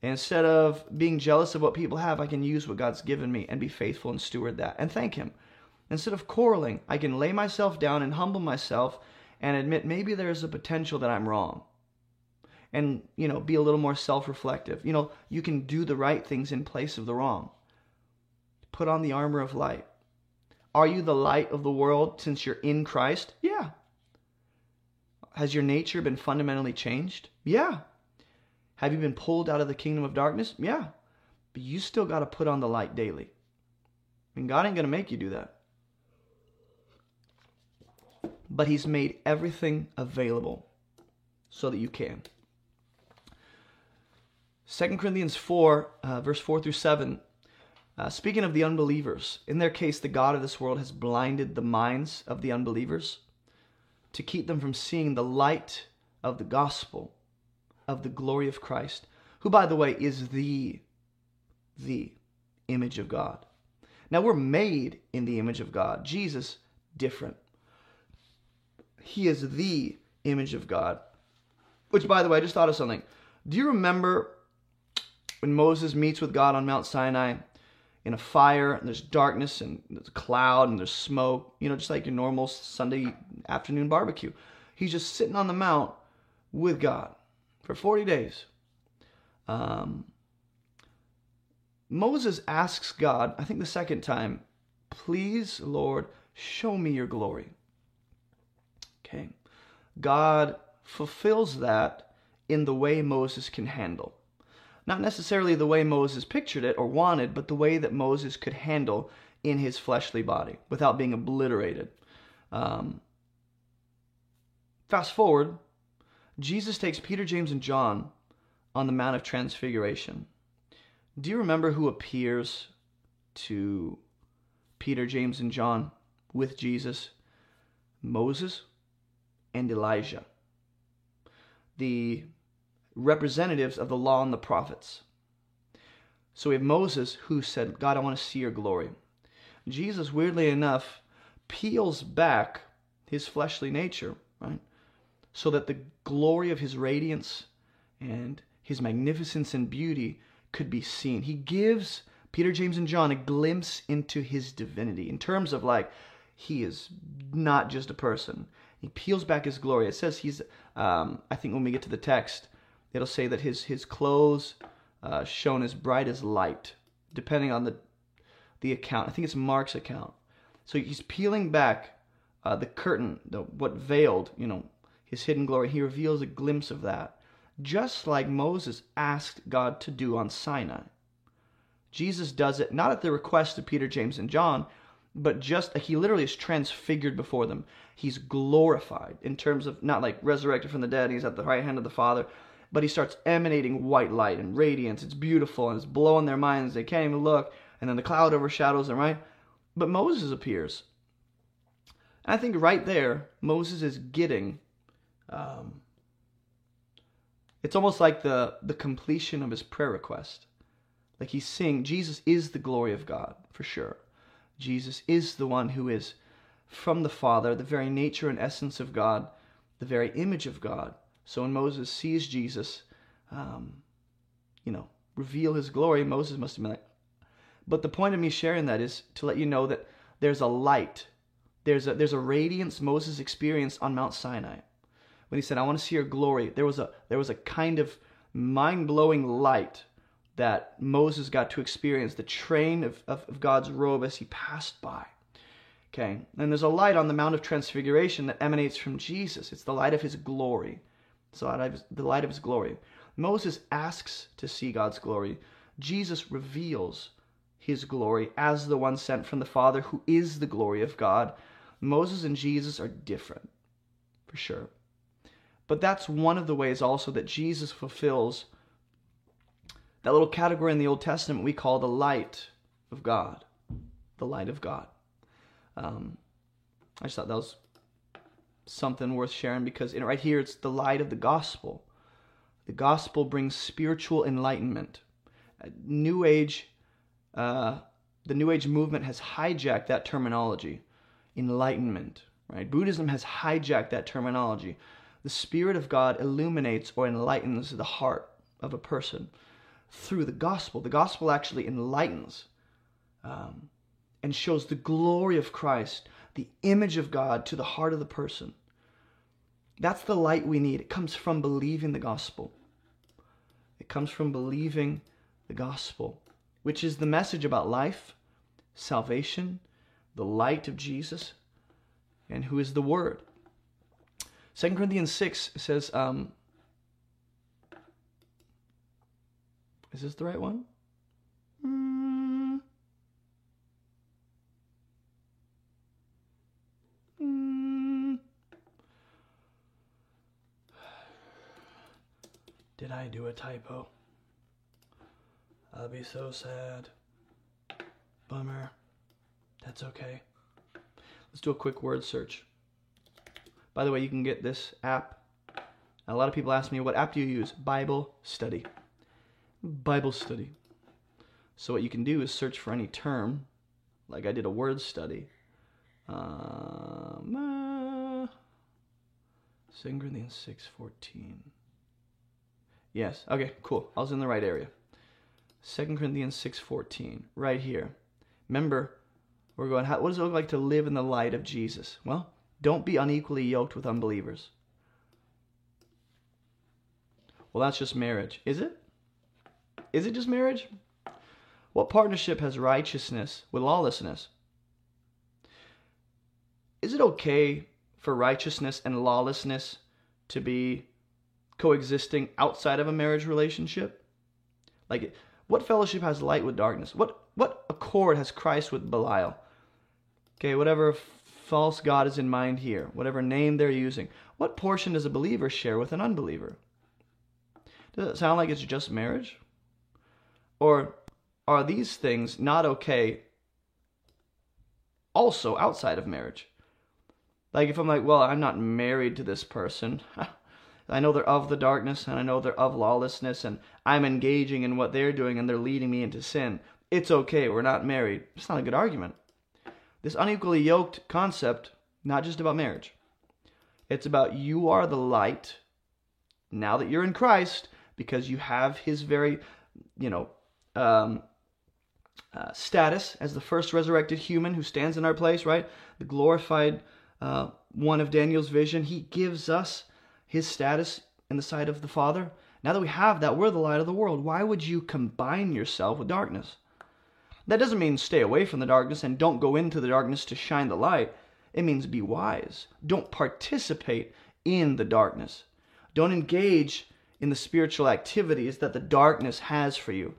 Instead of being jealous of what people have, I can use what God's given me and be faithful and steward that and thank Him. Instead of quarreling, I can lay myself down and humble myself and admit maybe there's a potential that I'm wrong. And you know be a little more self-reflective. You know you can do the right things in place of the wrong. Put on the armor of light. Are you the light of the world since you're in Christ? Yeah. Has your nature been fundamentally changed? Yeah have you been pulled out of the kingdom of darkness? Yeah. But you still got to put on the light daily. And God ain't going to make you do that. But he's made everything available so that you can. 2 Corinthians 4, uh, verse 4 through 7, uh, speaking of the unbelievers, in their case, the God of this world has blinded the minds of the unbelievers to keep them from seeing the light of the gospel of the glory of Christ, who, by the way, is the, the image of God. Now, we're made in the image of God. Jesus, different. He is the image of God. Which, by the way, I just thought of something. Do you remember when Moses meets with God on Mount Sinai in a fire and there's darkness and there's a cloud and there's smoke, you know, just like your normal Sunday afternoon barbecue. He's just sitting on the mount with God for 40 days. Um, Moses asks God, I think the second time, please, Lord, show me your glory. Okay. God fulfills that in the way Moses can handle. Not necessarily the way Moses pictured it or wanted, but the way that Moses could handle in his fleshly body without being obliterated. Um, fast forward, Jesus takes Peter, James, and John on the Mount of Transfiguration. Do you remember who appears to Peter, James, and John with Jesus? Moses and Elijah, the representatives of the law and the prophets. So we have Moses who said, God, I want to see your glory. Jesus, weirdly enough, peels back his fleshly nature? So that the glory of his radiance and his magnificence and beauty could be seen. He gives Peter, James, and John a glimpse into his divinity in terms of like, he is not just a person. He peels back his glory. It says he's, um, I think when we get to the text, it'll say that his, his clothes uh, shone as bright as light, depending on the, the account. I think it's Mark's account. So he's peeling back uh, the curtain, the, what veiled, you know, his hidden glory. He reveals a glimpse of that, just like Moses asked God to do on Sinai. Jesus does it not at the request of Peter, James, and John, but just he literally is transfigured before them. He's glorified in terms of not like resurrected from the dead, he's at the right hand of the Father, but he starts emanating white light and radiance. It's beautiful and it's blowing their minds. They can't even look. And then the cloud overshadows them, right? But Moses appears. And I think right there, Moses is getting. Um, it's almost like the, the completion of his prayer request. Like he's saying, Jesus is the glory of God, for sure. Jesus is the one who is from the Father, the very nature and essence of God, the very image of God. So when Moses sees Jesus, um, you know, reveal his glory, Moses must have been like, but the point of me sharing that is to let you know that there's a light, there's a, there's a radiance Moses experienced on Mount Sinai. When he said, I want to see your glory, there was a, there was a kind of mind blowing light that Moses got to experience the train of, of, of, God's robe as he passed by. Okay, and there's a light on the Mount of Transfiguration that emanates from Jesus. It's the light of his glory. It's the light of his, the light of his glory. Moses asks to see God's glory. Jesus reveals his glory as the one sent from the Father who is the glory of God. Moses and Jesus are different, for sure. But that's one of the ways also that Jesus fulfills that little category in the Old Testament we call the light of God. The light of God. Um, I just thought that was something worth sharing because in, right here it's the light of the gospel. The gospel brings spiritual enlightenment. New Age, uh, the New Age movement has hijacked that terminology, enlightenment. Right? Buddhism has hijacked that terminology. The Spirit of God illuminates or enlightens the heart of a person through the gospel. The gospel actually enlightens um, and shows the glory of Christ, the image of God to the heart of the person. That's the light we need. It comes from believing the gospel. It comes from believing the gospel, which is the message about life, salvation, the light of Jesus, and who is the Word. 2 Corinthians 6 says, um, Is this the right one? *sighs* Did I do a typo? I'll be so sad. Bummer. That's okay. Let's do a quick word search. By the way, you can get this app. A lot of people ask me, what app do you use? Bible Study. Bible study. So what you can do is search for any term, like I did a word study. Um, uh, 2 Corinthians 6.14. Yes. Okay, cool. I was in the right area. 2 Corinthians 6:14, right here. Remember, we're going how, what does it look like to live in the light of Jesus? Well, don't be unequally yoked with unbelievers. Well, that's just marriage. Is it? Is it just marriage? What partnership has righteousness with lawlessness? Is it okay for righteousness and lawlessness to be coexisting outside of a marriage relationship? Like, what fellowship has light with darkness? What what accord has Christ with Belial? Okay, whatever false god is in mind here, whatever name they're using, what portion does a believer share with an unbeliever? Does it sound like it's just marriage? Or are these things not okay also outside of marriage? Like if I'm like, well, I'm not married to this person. *laughs* I know they're of the darkness and I know they're of lawlessness and I'm engaging in what they're doing and they're leading me into sin. It's okay, we're not married. It's not a good argument. This unequally yoked concept, not just about marriage. It's about you are the light now that you're in Christ because you have his very, you know, um, uh, status as the first resurrected human who stands in our place, right? The glorified uh, one of Daniel's vision. He gives us his status in the sight of the Father. Now that we have that, we're the light of the world. Why would you combine yourself with darkness? That doesn't mean stay away from the darkness and don't go into the darkness to shine the light. It means be wise. Don't participate in the darkness. Don't engage in the spiritual activities that the darkness has for you.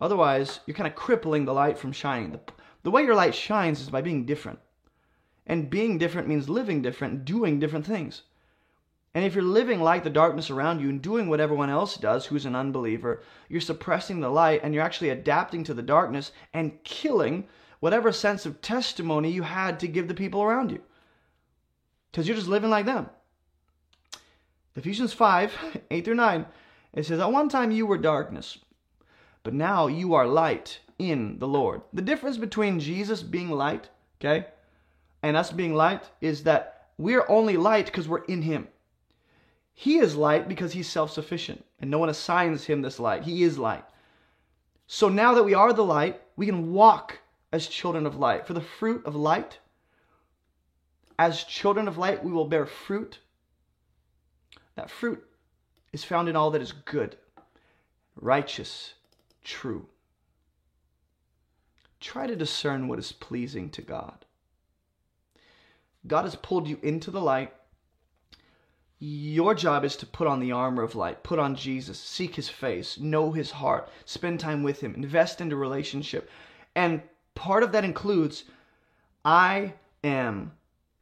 Otherwise, you're kind of crippling the light from shining. The, the way your light shines is by being different. And being different means living different, doing different things. And if you're living like the darkness around you and doing what everyone else does who's an unbeliever, you're suppressing the light and you're actually adapting to the darkness and killing whatever sense of testimony you had to give the people around you. Because you're just living like them. Ephesians 5 *laughs* 8 through 9, it says, At one time you were darkness, but now you are light in the Lord. The difference between Jesus being light, okay, and us being light is that we're only light because we're in Him. He is light because He's self sufficient, and no one assigns Him this light. He is light. So now that we are the light, we can walk as children of light. For the fruit of light, as children of light, we will bear fruit. That fruit is found in all that is good, righteous, true. Try to discern what is pleasing to God. God has pulled you into the light. Your job is to put on the armor of light, put on Jesus, seek his face, know his heart, spend time with him, invest into relationship. And part of that includes I am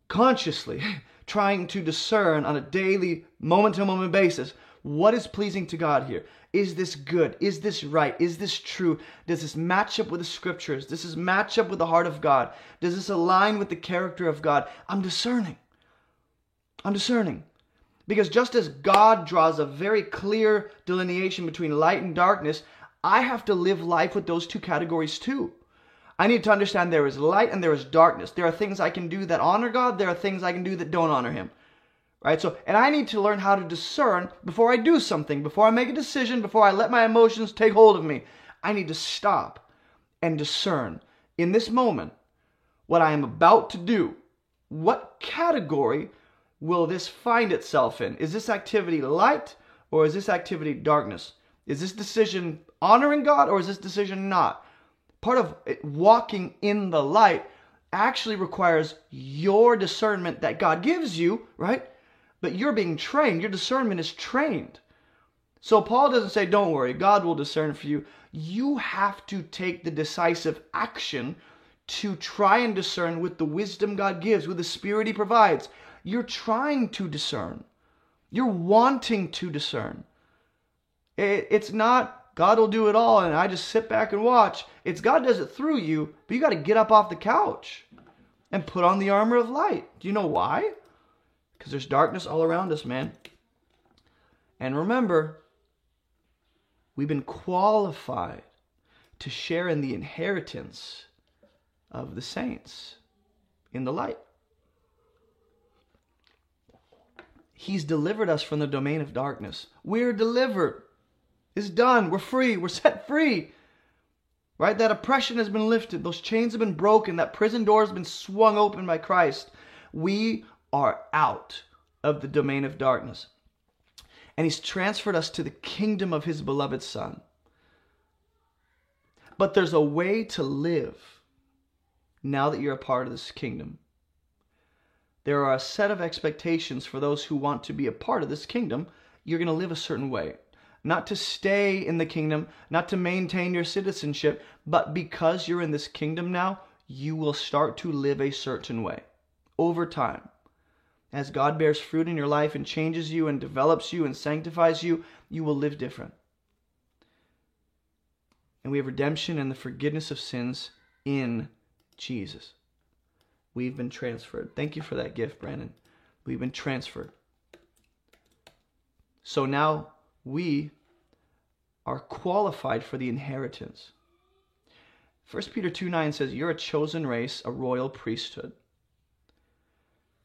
consciously *laughs* trying to discern on a daily, moment to moment basis what is pleasing to God here. Is this good? Is this right? Is this true? Does this match up with the scriptures? Does this match up with the heart of God? Does this align with the character of God? I'm discerning. I'm discerning. Because just as God draws a very clear delineation between light and darkness, I have to live life with those two categories too. I need to understand there is light and there is darkness. There are things I can do that honor God, there are things I can do that don't honor Him right? So, and I need to learn how to discern before I do something, before I make a decision, before I let my emotions take hold of me. I need to stop and discern in this moment what I am about to do. What category will this find itself in? Is this activity light or is this activity darkness? Is this decision honoring God or is this decision not? Part of it, walking in the light actually requires your discernment that God gives you, right? but you're being trained. Your discernment is trained. So Paul doesn't say, don't worry, God will discern for you. You have to take the decisive action to try and discern with the wisdom God gives, with the spirit he provides. You're trying to discern. You're wanting to discern. It's not God will do it all and I just sit back and watch. It's God does it through you, but you got to get up off the couch and put on the armor of light. Do you know why? Because there's darkness all around us, man. And remember, we've been qualified to share in the inheritance of the saints in the light. He's delivered us from the domain of darkness. We're delivered. It's done. We're free. We're set free. Right? That oppression has been lifted. Those chains have been broken. That prison door has been swung open by Christ. We are out of the domain of darkness. And He's transferred us to the kingdom of His beloved Son. But there's a way to live now that you're a part of this kingdom. There are a set of expectations for those who want to be a part of this kingdom. You're going to live a certain way. Not to stay in the kingdom, not to maintain your citizenship, but because you're in this kingdom now, you will start to live a certain way over time. As God bears fruit in your life and changes you and develops you and sanctifies you, you will live different. And we have redemption and the forgiveness of sins in Jesus. We've been transferred. Thank you for that gift, Brandon. We've been transferred. So now we are qualified for the inheritance. 1 Peter 2 9 says, You're a chosen race, a royal priesthood.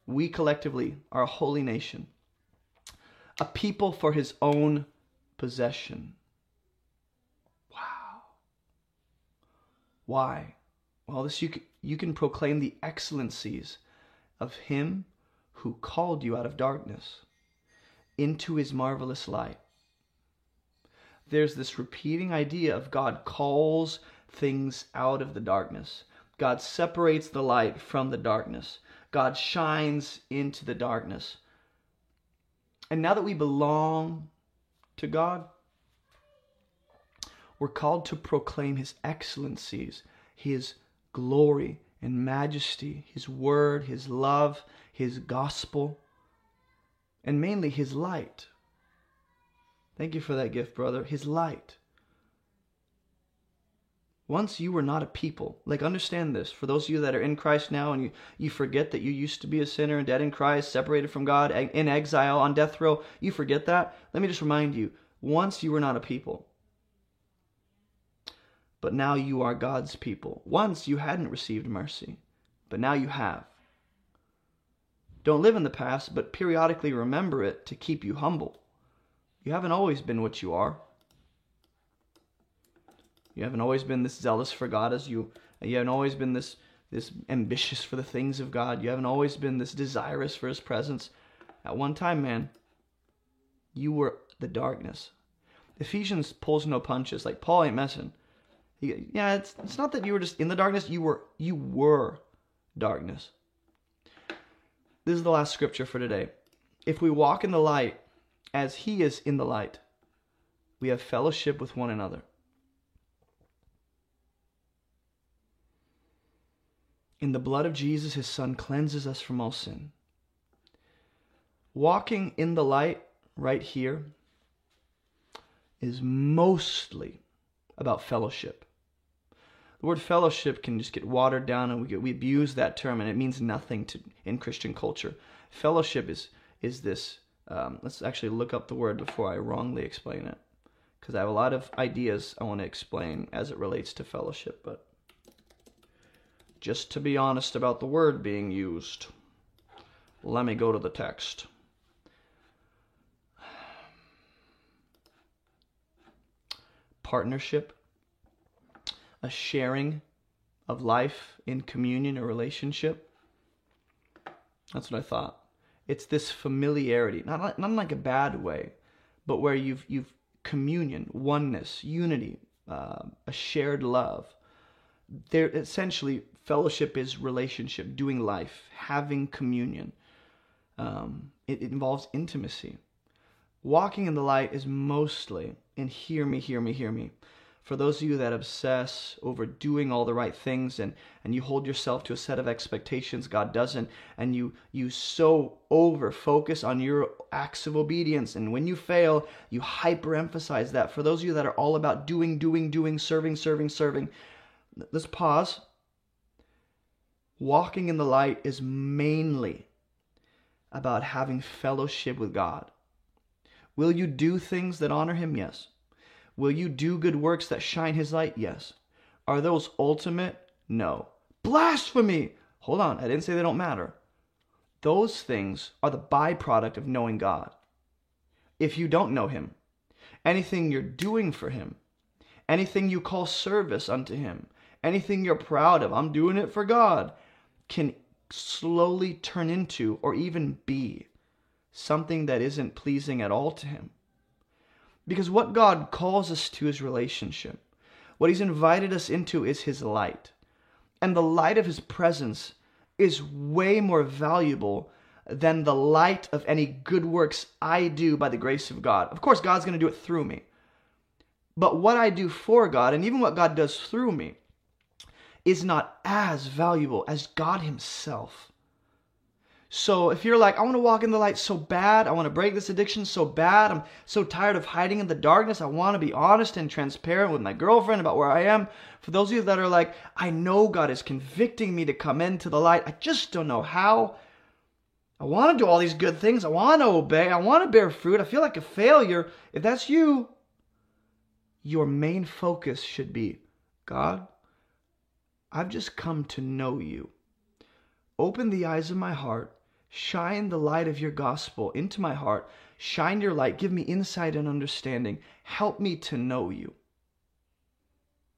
We collectively are a holy nation, a people for his own possession. Wow. Why? Well, this you can, you can proclaim the excellencies of him who called you out of darkness into his marvelous light. There's this repeating idea of God calls things out of the darkness. God separates the light from the darkness. God shines into the darkness. And now that we belong to God, we're called to proclaim his excellencies, his glory and majesty, His word, His love, His gospel, and mainly His light. Thank you for that gift, brother. His light. Once you were not a people. Like, understand this. For those of you that are in Christ now and you, you forget that you used to be a sinner and dead in Christ, separated from God, in exile, on death row, you forget that. Let me just remind you once you were not a people but now you are God's people. Once you hadn't received mercy, but now you have. Don't live in the past, but periodically remember it to keep you humble. You haven't always been what you are. You haven't always been this zealous for God as you you haven't always been this this ambitious for the things of God. You haven't always been this desirous for his presence. At one time, man, you were the darkness. Ephesians pulls no punches. Like Paul ain't messing. Yeah, it's it's not that you were just in the darkness. You were you were darkness. This is the last scripture for today. If we walk in the light as he is in the light, we have fellowship with one another. In the blood of Jesus, his son cleanses us from all sin. Walking in the light right here is mostly about fellowship. The word fellowship can just get watered down, and we get, we abuse that term, and it means nothing to in Christian culture. Fellowship is is this. Um, let's actually look up the word before I wrongly explain it, because I have a lot of ideas I want to explain as it relates to fellowship. But just to be honest about the word being used, let me go to the text. Partnership a sharing of life in communion or relationship. That's what I thought. It's this familiarity, not not in like a bad way, but where you've you've communion, oneness, unity, uh, a shared love. There essentially fellowship is relationship, doing life, having communion. Um, it, it involves intimacy. Walking in the light is mostly, and hear me, hear me, hear me for those of you that obsess over doing all the right things and, and you hold yourself to a set of expectations God doesn't, and you, you so over focus on your acts of obedience, and when you fail, you hyper emphasize that. For those of you that are all about doing, doing, doing, serving, serving, serving, let's pause. Walking in the light is mainly about having fellowship with God. Will you do things that honor Him? Yes. Will you do good works that shine his light? Yes. Are those ultimate? No. Blasphemy! Hold on, I didn't say they don't matter. those things are the byproduct of knowing God. If you don't know Him, anything you're doing for Him, anything you call service unto Him, anything you're proud of, I'm doing it for God, can slowly turn into or even be something that isn't pleasing at all to Him. Because what God calls us to is relationship. What He's invited us into is His light. And the light of His presence is way more valuable than the light of any good works I do by the grace of God. Of course, God's going to do it through me. But what I do for God, and even what God does through me, is not as valuable as God Himself. So if you're like, I want to walk in the light so bad, I want to break this addiction so bad, I'm so tired of hiding in the darkness, I want to be honest and transparent with my girlfriend about where I am. For those of you that are like, I know God is convicting me to come into the light, I just don't know how. I want to do all these good things, I want to obey, I want to bear fruit, I feel like a failure. If that's you, your main focus should be God, I've just come to know you. Open the eyes of my heart Shine the light of your gospel into my heart. Shine your light. Give me insight and understanding. Help me to know you.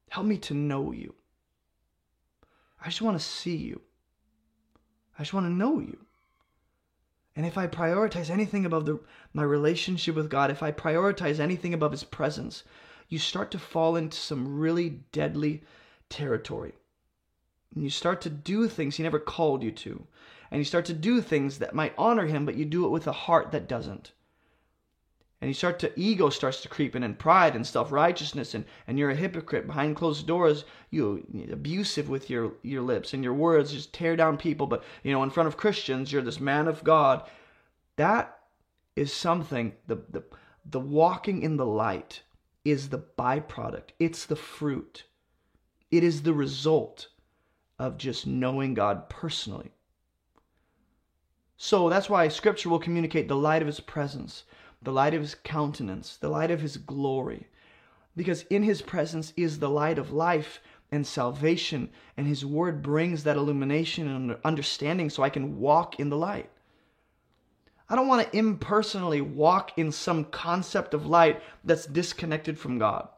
Help me to know you. I just want to see you. I just want to know you. And if I prioritize anything above the, my relationship with God, if I prioritize anything above His presence, you start to fall into some really deadly territory. And you start to do things He never called you to and you start to do things that might honor him, but you do it with a heart that doesn't. And you start to, ego starts to creep in, and pride and self righteousness, and, and you're a hypocrite. Behind closed doors, you abusive with your, your lips and your words, just tear down people. But, you know, in front of Christians, you're this man of God. That is something, the, the, the walking in the light is the byproduct, it's the fruit, it is the result of just knowing God personally. So that's why Scripture will communicate the light of His presence, the light of His countenance, the light of His glory. Because in His presence is the light of life and salvation, and His Word brings that illumination and understanding so I can walk in the light. I don't want to impersonally walk in some concept of light that's disconnected from God.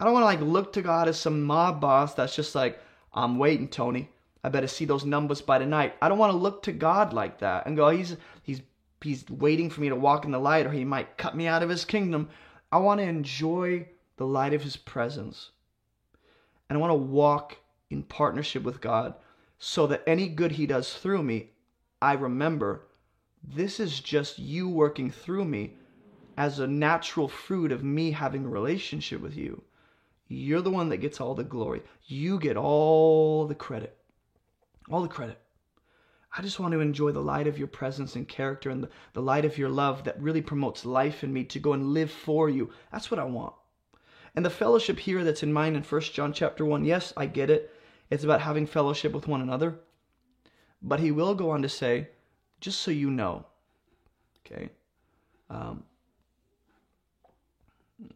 I don't want to like look to God as some mob boss that's just like, I'm waiting, Tony. I better see those numbers by tonight. I don't want to look to God like that and go, oh, he's he's he's waiting for me to walk in the light or he might cut me out of his kingdom. I want to enjoy the light of his presence. And I want to walk in partnership with God so that any good he does through me, I remember this is just you working through me as a natural fruit of me having a relationship with you. You're the one that gets all the glory. You get all the credit all the credit. I just want to enjoy the light of your presence and character and the, the light of your love that really promotes life in me to go and live for you. That's what I want. And the fellowship here that's in mind in 1 John chapter 1, yes, I get it. It's about having fellowship with one another. But he will go on to say, just so you know, okay, um,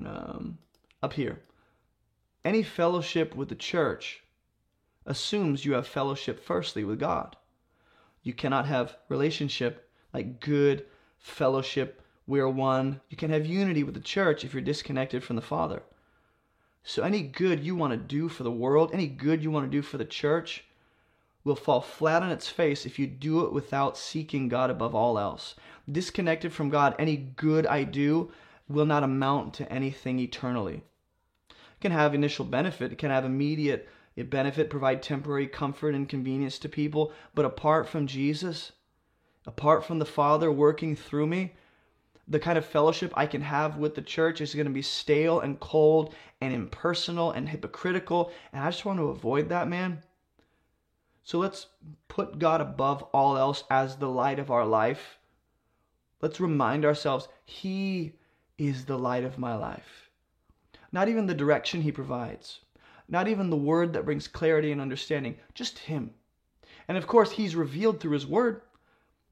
um, up here, any fellowship with the church assumes you have fellowship firstly with God. You cannot have relationship like good fellowship. We're one. You can have unity with the church if you're disconnected from the Father. So any good you want to do for the world, any good you want to do for the church, will fall flat on its face if you do it without seeking God above all else. Disconnected from God, any good I do will not amount to anything eternally. It can have initial benefit, it can have immediate it benefit, provide temporary comfort and convenience to people. But apart from Jesus, apart from the Father working through me, the kind of fellowship I can have with the church is going to be stale and cold and impersonal and hypocritical. And I just want to avoid that, man. So let's put God above all else as the light of our life. Let's remind ourselves He is the light of my life, not even the direction He provides not even the word that brings clarity and understanding, just Him. And of course, He's revealed through His word.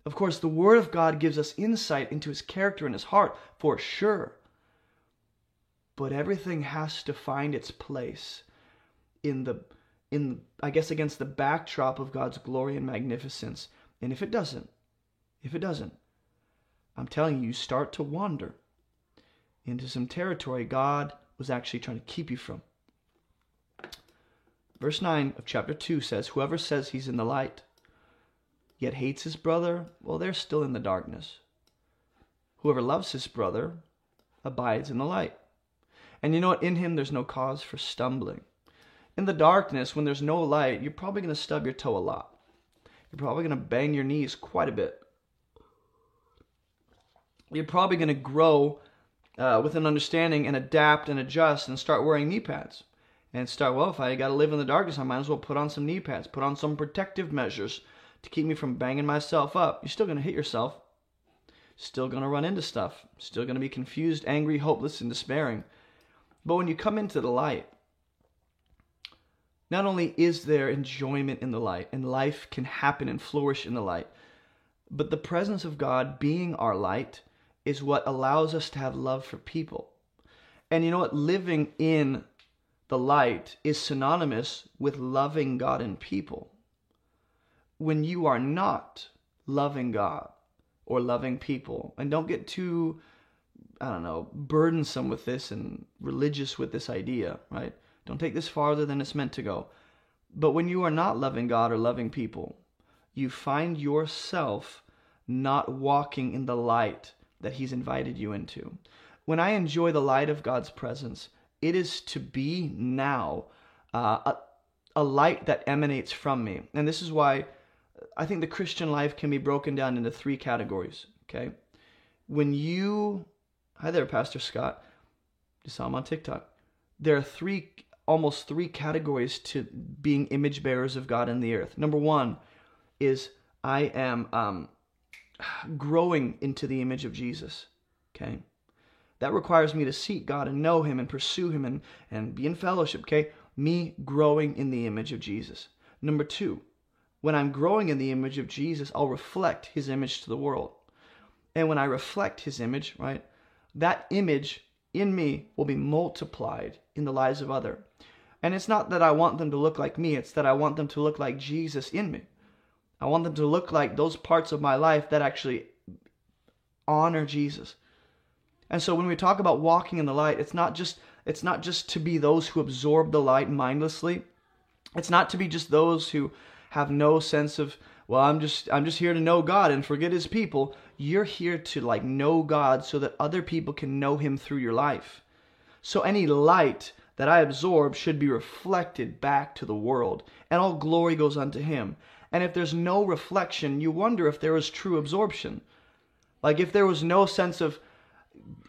Of course, the Word of God gives us insight into His character and His heart, for sure. But everything has to find its place in the in I guess against the backdrop of God's glory and magnificence And if it doesn't, if it doesn't, I'm telling you, you start to wander into some territory God was actually trying to keep you from. Verse 9 of chapter 2 says, Whoever says he's in the light, yet hates his brother, well, they're still in the darkness. Whoever loves his brother abides in the light. And you know what? In him, there's no cause for stumbling. In the darkness, when there's no light, you're probably going to stub your toe a lot. You're probably going to bang your knees quite a bit. You're probably going to grow uh, with an understanding and adapt and adjust and start wearing knee pads. And start, well, if I got to live in the darkness, I might as well put on some knee pads, put on some protective measures to keep me from banging myself up. You're still going to hit yourself. Still going to run into stuff. Still going to be confused, angry, hopeless, and despairing. But when you come into the light, not only is there enjoyment in the light and life can happen and flourish in the light, but the presence of God being our light is what allows us to have love for people. And you know what? Living in the light is synonymous with loving God and people. When you are not loving God or loving people, and don't get too, I don't know, burdensome with this and religious with this idea, right? Don't take this farther than it's meant to go. But when you are not loving God or loving people, you find yourself not walking in the light that He's invited you into. When I enjoy the light of God's presence, it is to be now uh, a, a light that emanates from me. And this is why I think the Christian life can be broken down into three categories. Okay. When you, hi there, Pastor Scott, you saw him on TikTok. There are three, almost three categories to being image bearers of God in the earth. Number one is I am um, growing into the image of Jesus. Okay. That requires me to seek God and know Him and pursue Him and, and be in fellowship. Okay. Me growing in the image of Jesus. Number two, when I'm growing in the image of Jesus, I'll reflect His image to the world. And when I reflect His image, right, that image in me will be multiplied in the lives of other. And it's not that I want them to look like me, it's that I want them to look like Jesus in me. I want them to look like those parts of my life that actually honor Jesus. And so when we talk about walking in the light, it's not just it's not just to be those who absorb the light mindlessly. It's not to be just those who have no sense of well, I'm just I'm just here to know God and forget his people. You're here to like know God so that other people can know him through your life. So any light that I absorb should be reflected back to the world, and all glory goes unto him. And if there's no reflection, you wonder if there is true absorption. Like if there was no sense of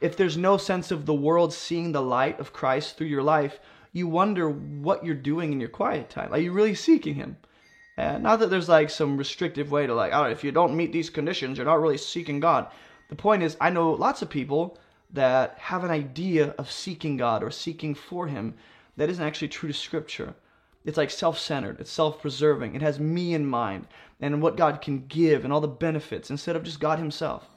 if there's no sense of the world seeing the light of Christ through your life, you wonder what you're doing in your quiet time. Are you really seeking him? And not that there's like some restrictive way to like, oh, if you don't meet these conditions, you're not really seeking God. The point is, I know lots of people that have an idea of seeking God or seeking for Him that isn't actually true to Scripture. It's like self centered, it's self preserving, it has me in mind and what God can give and all the benefits instead of just God Himself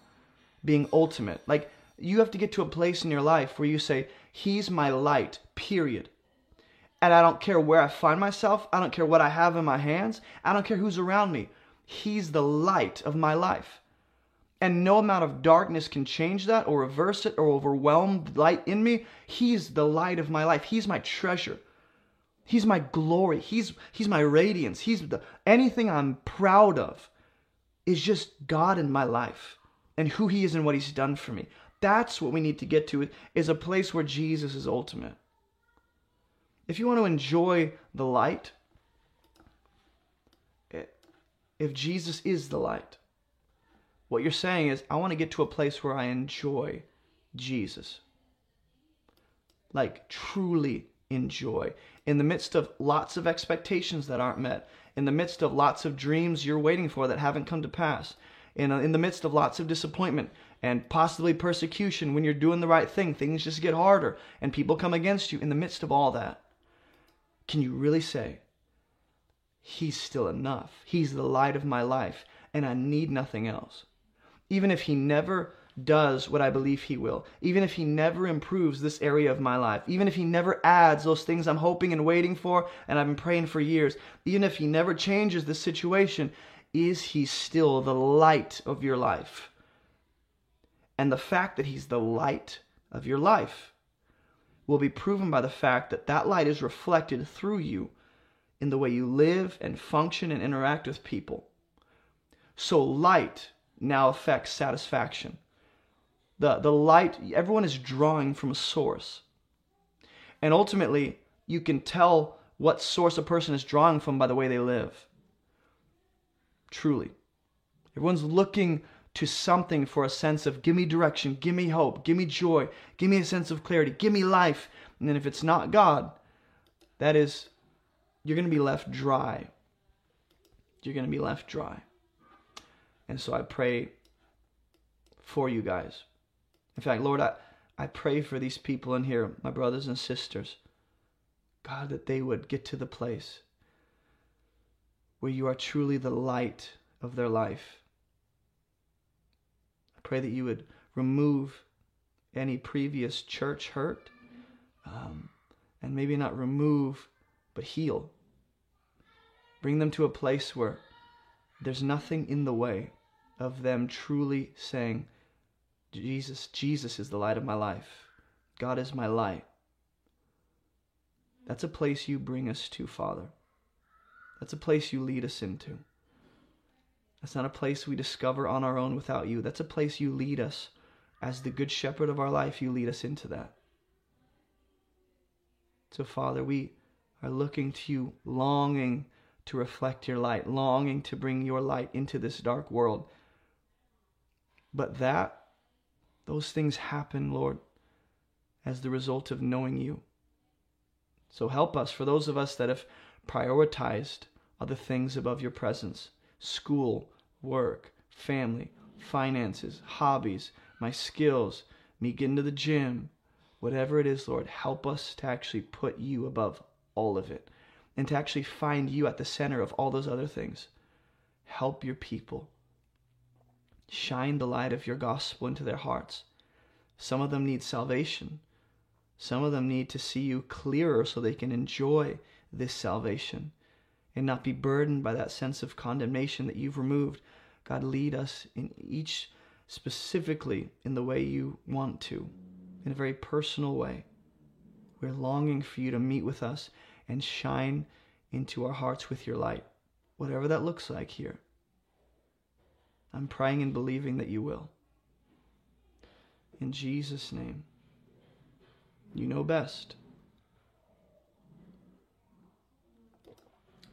being ultimate. Like, you have to get to a place in your life where you say, He's my light, period. And I don't care where I find myself, I don't care what I have in my hands, I don't care who's around me. He's the light of my life. And no amount of darkness can change that or reverse it or overwhelm the light in me. He's the light of my life. He's my treasure. He's my glory. He's he's my radiance. He's the anything I'm proud of is just God in my life and who he is and what he's done for me. That's what we need to get to is a place where Jesus is ultimate. If you want to enjoy the light, if Jesus is the light, what you're saying is, I want to get to a place where I enjoy Jesus. Like, truly enjoy. In the midst of lots of expectations that aren't met, in the midst of lots of dreams you're waiting for that haven't come to pass, in, in the midst of lots of disappointment and possibly persecution when you're doing the right thing, things just get harder and people come against you. In the midst of all that, can you really say, He's still enough? He's the light of my life, and I need nothing else. Even if He never does what I believe He will, even if He never improves this area of my life, even if He never adds those things I'm hoping and waiting for and I've been praying for years, even if He never changes the situation, is he still the light of your life? And the fact that he's the light of your life will be proven by the fact that that light is reflected through you in the way you live and function and interact with people. So light now affects satisfaction. The, the light, everyone is drawing from a source. And ultimately, you can tell what source a person is drawing from by the way they live. Truly. Everyone's looking to something for a sense of give me direction, give me hope, give me joy, give me a sense of clarity, give me life. And then if it's not God, that is, you're going to be left dry. You're going to be left dry. And so I pray for you guys. In fact, Lord, I, I pray for these people in here, my brothers and sisters. God, that they would get to the place where you are truly the light of their life. I pray that you would remove any previous church hurt, um, and maybe not remove, but heal. Bring them to a place where there's nothing in the way of them truly saying, Jesus, Jesus is the light of my life. God is my light. That's a place you bring us to, Father. That's a place you lead us into. That's not a place we discover on our own without you. That's a place you lead us. As the good shepherd of our life, you lead us into that. So, Father, we are looking to you, longing to reflect your light, longing to bring your light into this dark world. But that, those things happen, Lord, as the result of knowing you. So help us, for those of us that have prioritized other things above your presence school, work, family, finances, hobbies, my skills, me getting to the gym, whatever it is, Lord, help us to actually put you above all of it and to actually find you at the center of all those other things. Help your people. Shine the light of your gospel into their hearts. Some of them need salvation. Some of them need to see you clearer so they can enjoy this salvation and not be burdened by that sense of condemnation that you've removed. God, lead us in each specifically in the way you want to, in a very personal way. We're longing for you to meet with us and shine into our hearts with your light, whatever that looks like here. I'm praying and believing that you will. In Jesus' name, you know best.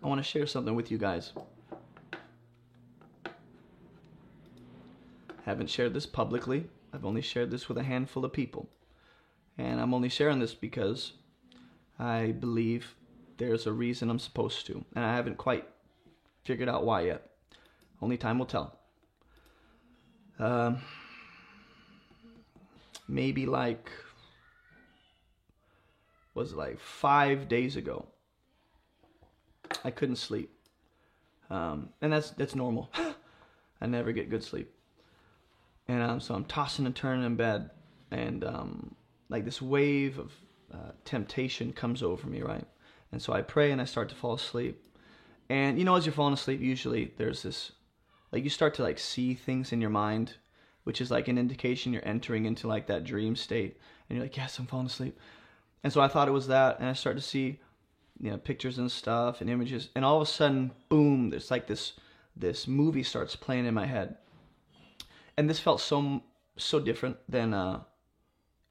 I want to share something with you guys. I haven't shared this publicly. I've only shared this with a handful of people. And I'm only sharing this because I believe there's a reason I'm supposed to. And I haven't quite figured out why yet. Only time will tell. Um, maybe like, was it like five days ago? I couldn't sleep. Um, and that's that's normal. *gasps* I never get good sleep. And um, so I'm tossing and turning in bed, and um, like this wave of uh, temptation comes over me, right? And so I pray and I start to fall asleep. And you know, as you're falling asleep, usually there's this, like you start to like see things in your mind, which is like an indication you're entering into like that dream state. And you're like, yes, I'm falling asleep. And so I thought it was that, and I start to see, you know, pictures and stuff and images, and all of a sudden, boom! There's like this this movie starts playing in my head, and this felt so so different than uh,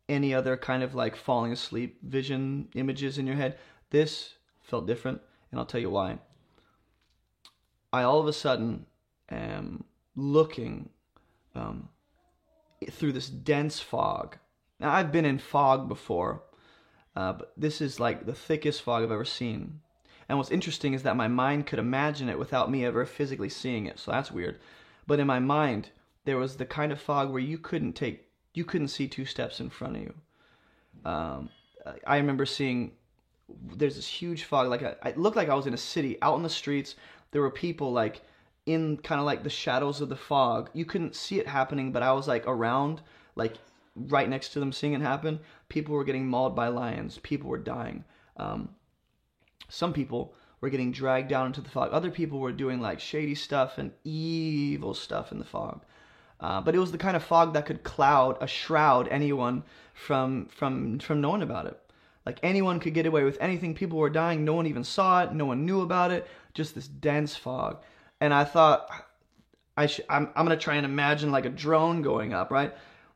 any other kind of like falling asleep vision images in your head. This felt different, and I'll tell you why. I all of a sudden am looking um, through this dense fog. Now, I've been in fog before, uh, but this is like the thickest fog I've ever seen. And what's interesting is that my mind could imagine it without me ever physically seeing it, so that's weird. But in my mind, there was the kind of fog where you couldn't take, you couldn't see two steps in front of you. Um, I remember seeing there's this huge fog. Like I, it looked like I was in a city, out in the streets. There were people like in kind of like the shadows of the fog. You couldn't see it happening, but I was like around, like right next to them, seeing it happen. People were getting mauled by lions. People were dying. Um, some people were getting dragged down into the fog. Other people were doing like shady stuff and evil stuff in the fog. Uh, but it was the kind of fog that could cloud, a shroud anyone from from from knowing about it. Like anyone could get away with anything. People were dying. No one even saw it. No one knew about it. Just this dense fog. And I thought, I sh- I'm I'm gonna try and imagine like a drone going up, right?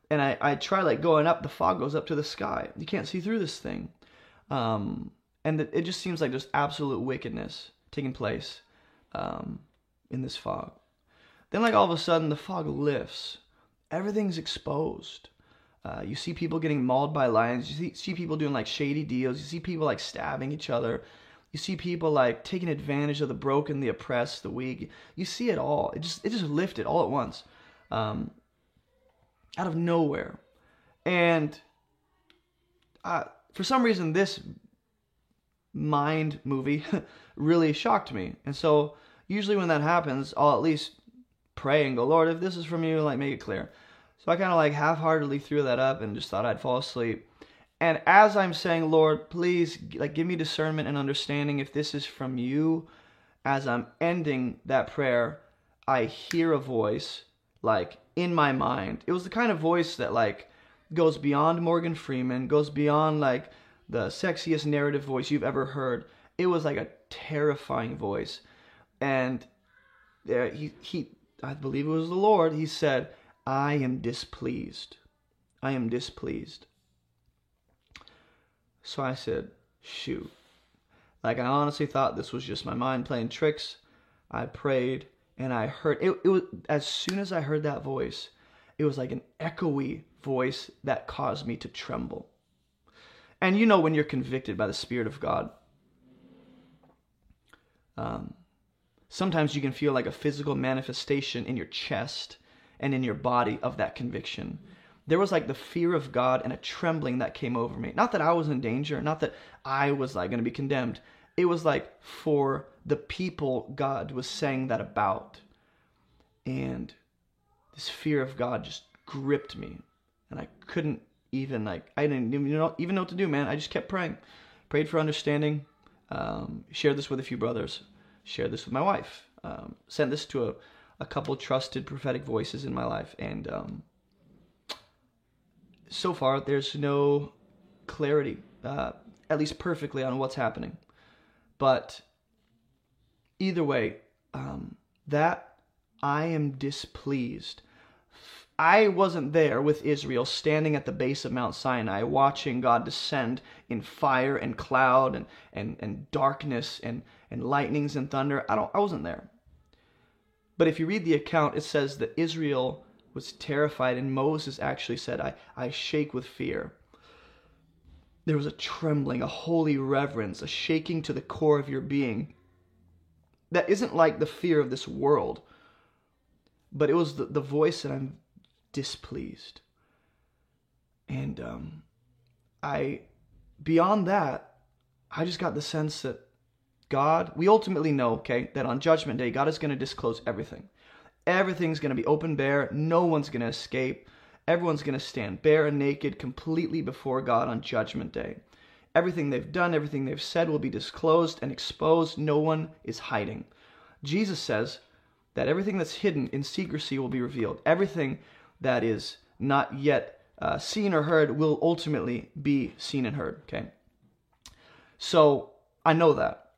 And I I try like going up. The fog goes up to the sky. You can't see through this thing. Um, and it just seems like there's absolute wickedness taking place um, in this fog. Then, like all of a sudden, the fog lifts. Everything's exposed. Uh, you see people getting mauled by lions. You see, see people doing like shady deals. You see people like stabbing each other. You see people like taking advantage of the broken, the oppressed, the weak. You see it all. It just it just lifted all at once, um, out of nowhere, and uh, for some reason this mind movie *laughs* really shocked me. And so usually when that happens, I'll at least pray and go, Lord, if this is from you, like make it clear. So I kind of like half-heartedly threw that up and just thought I'd fall asleep. And as I'm saying, Lord, please like give me discernment and understanding if this is from you, as I'm ending that prayer, I hear a voice like in my mind. It was the kind of voice that like goes beyond Morgan Freeman, goes beyond like the sexiest narrative voice you've ever heard. It was like a terrifying voice. And there he he I believe it was the Lord, he said, I am displeased. I am displeased. So I said, shoot. Like I honestly thought this was just my mind playing tricks. I prayed and I heard it, it was as soon as I heard that voice, it was like an echoey voice that caused me to tremble. And you know when you're convicted by the Spirit of God, um, sometimes you can feel like a physical manifestation in your chest and in your body of that conviction. There was like the fear of God and a trembling that came over me. Not that I was in danger, not that I was like going to be condemned. It was like for the people God was saying that about. And this fear of God just gripped me. And I couldn't even like I didn't even know even know what to do, man. I just kept praying, prayed for understanding. Um, shared this with a few brothers. Shared this with my wife. Um, sent this to a, a couple trusted prophetic voices in my life, and um, so far there's no clarity, uh, at least perfectly, on what's happening. But either way, um, that I am displeased I wasn't there with Israel standing at the base of Mount Sinai watching God descend in fire and cloud and, and, and darkness and, and lightnings and thunder. I, don't, I wasn't there. But if you read the account, it says that Israel was terrified, and Moses actually said, I, I shake with fear. There was a trembling, a holy reverence, a shaking to the core of your being that isn't like the fear of this world, but it was the, the voice that I'm displeased. And um, I, beyond that, I just got the sense that God, we ultimately know, okay, that on Judgment Day, God is going to disclose everything. Everything's going to be open bare. No one's going to escape. Everyone's going to stand bare and naked completely before God on Judgment Day. Everything they've done, everything they've said will be disclosed and exposed. No one is hiding. Jesus says that everything that's hidden in secrecy will be revealed. Everything that is not yet uh, seen or heard will ultimately be seen and heard. Okay. So I know that.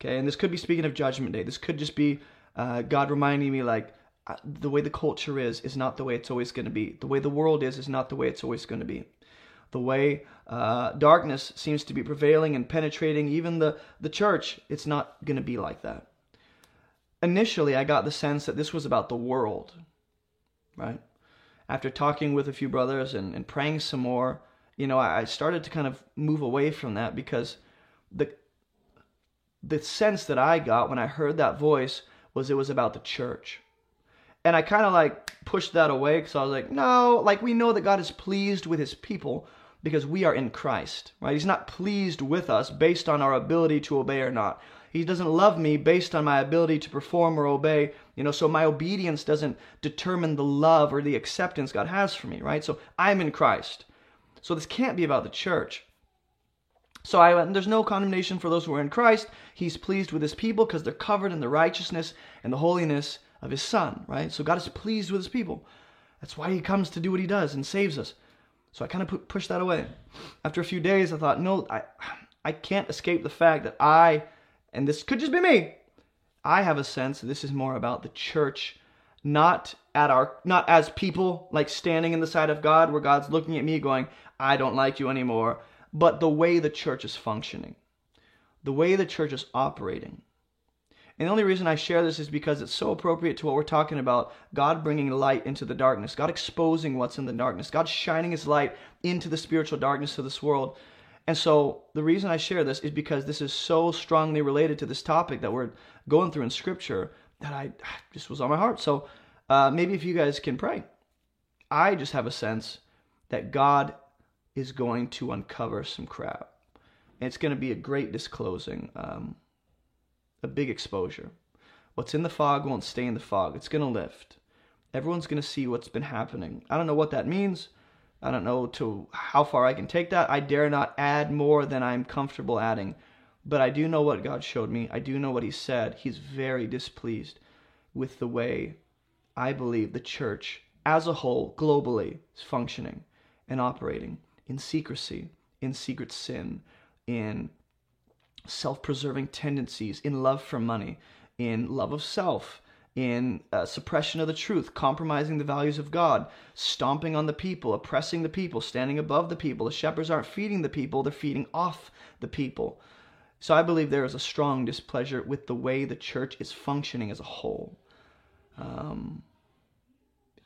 Okay. And this could be speaking of Judgment Day. This could just be uh, God reminding me, like, uh, the way the culture is, is not the way it's always going to be. The way the world is, is not the way it's always going to be. The way uh, darkness seems to be prevailing and penetrating even the, the church, it's not going to be like that. Initially, I got the sense that this was about the world, right? after talking with a few brothers and, and praying some more, you know, I, I started to kind of move away from that because the the sense that I got when I heard that voice was it was about the church. And I kind of like pushed that away because I was like, no, like we know that God is pleased with his people because we are in Christ, right? He's not pleased with us based on our ability to obey or not. He doesn't love me based on my ability to perform or obey. You know, so my obedience doesn't determine the love or the acceptance God has for me, right? So I'm in Christ. So this can't be about the church. So I went, there's no condemnation for those who are in Christ. He's pleased with his people because they're covered in the righteousness and the holiness of his son, right? So God is pleased with his people. That's why he comes to do what he does and saves us. So I kind of pushed that away. After a few days, I thought, no, I, I can't escape the fact that I, and this could just be me, I have a sense this is more about the church, not at our, not as people like standing in the side of God, where God's looking at me going, I don't like you anymore, but the way the church is functioning, the way the church is operating. And the only reason I share this is because it's so appropriate to what we're talking about God bringing light into the darkness, God exposing what's in the darkness, God shining His light into the spiritual darkness of this world. And so the reason I share this is because this is so strongly related to this topic that we're going through in Scripture that I just was on my heart. So uh, maybe if you guys can pray, I just have a sense that God is going to uncover some crap. It's going to be a great disclosing. Um, a big exposure. What's in the fog won't stay in the fog. It's going to lift. Everyone's going to see what's been happening. I don't know what that means. I don't know to how far I can take that. I dare not add more than I'm comfortable adding. But I do know what God showed me. I do know what He said. He's very displeased with the way I believe the church as a whole, globally, is functioning and operating in secrecy, in secret sin, in self preserving tendencies, in love for money, in love of self, in uh, suppression of the truth, compromising the values of God, stomping on the people, oppressing the people, standing above the people. The shepherds aren't feeding the people, they're feeding off the people. So I believe there is a strong displeasure with the way the church is functioning as a whole. Um,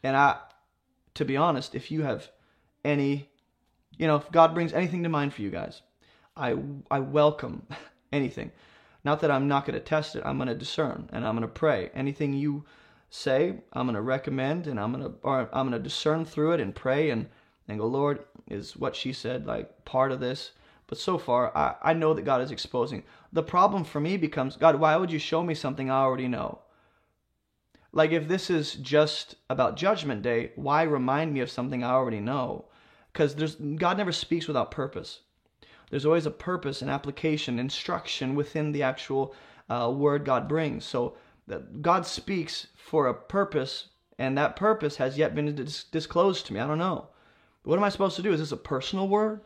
and I, to be honest, if you have any, you know, if God brings anything to mind for you guys, I I welcome anything. Not that I'm not going to test it. I'm going to discern and I'm going to pray. Anything you say, I'm going to recommend and I'm going to or I'm going to discern through it and pray and and go, Lord, is what she said like part of this? But so far, I, I know that God is exposing. The problem for me becomes, God, why would you show me something I already know? Like if this is just about judgment day, why remind me of something I already know? Because there's God never speaks without purpose. There's always a purpose and application, instruction within the actual uh, word God brings. So God speaks for a purpose, and that purpose has yet been dis- disclosed to me. I don't know. What am I supposed to do? Is this a personal word?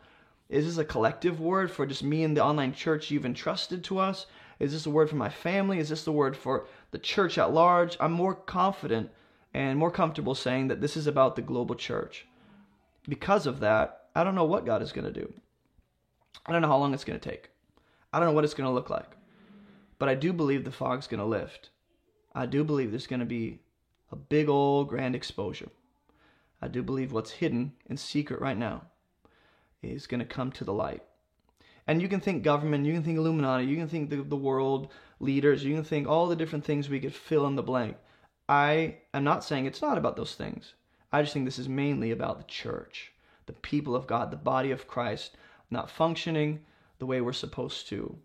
Is this a collective word for just me and the online church you've entrusted to us? Is this a word for my family? Is this the word for the church at large? I'm more confident and more comfortable saying that this is about the global church. Because of that, I don't know what God is going to do. I don't know how long it's going to take. I don't know what it's going to look like. But I do believe the fog's going to lift. I do believe there's going to be a big old grand exposure. I do believe what's hidden in secret right now is going to come to the light. And you can think government, you can think Illuminati, you can think the, the world leaders, you can think all the different things we could fill in the blank. I am not saying it's not about those things. I just think this is mainly about the church, the people of God, the body of Christ, not functioning the way we're supposed to,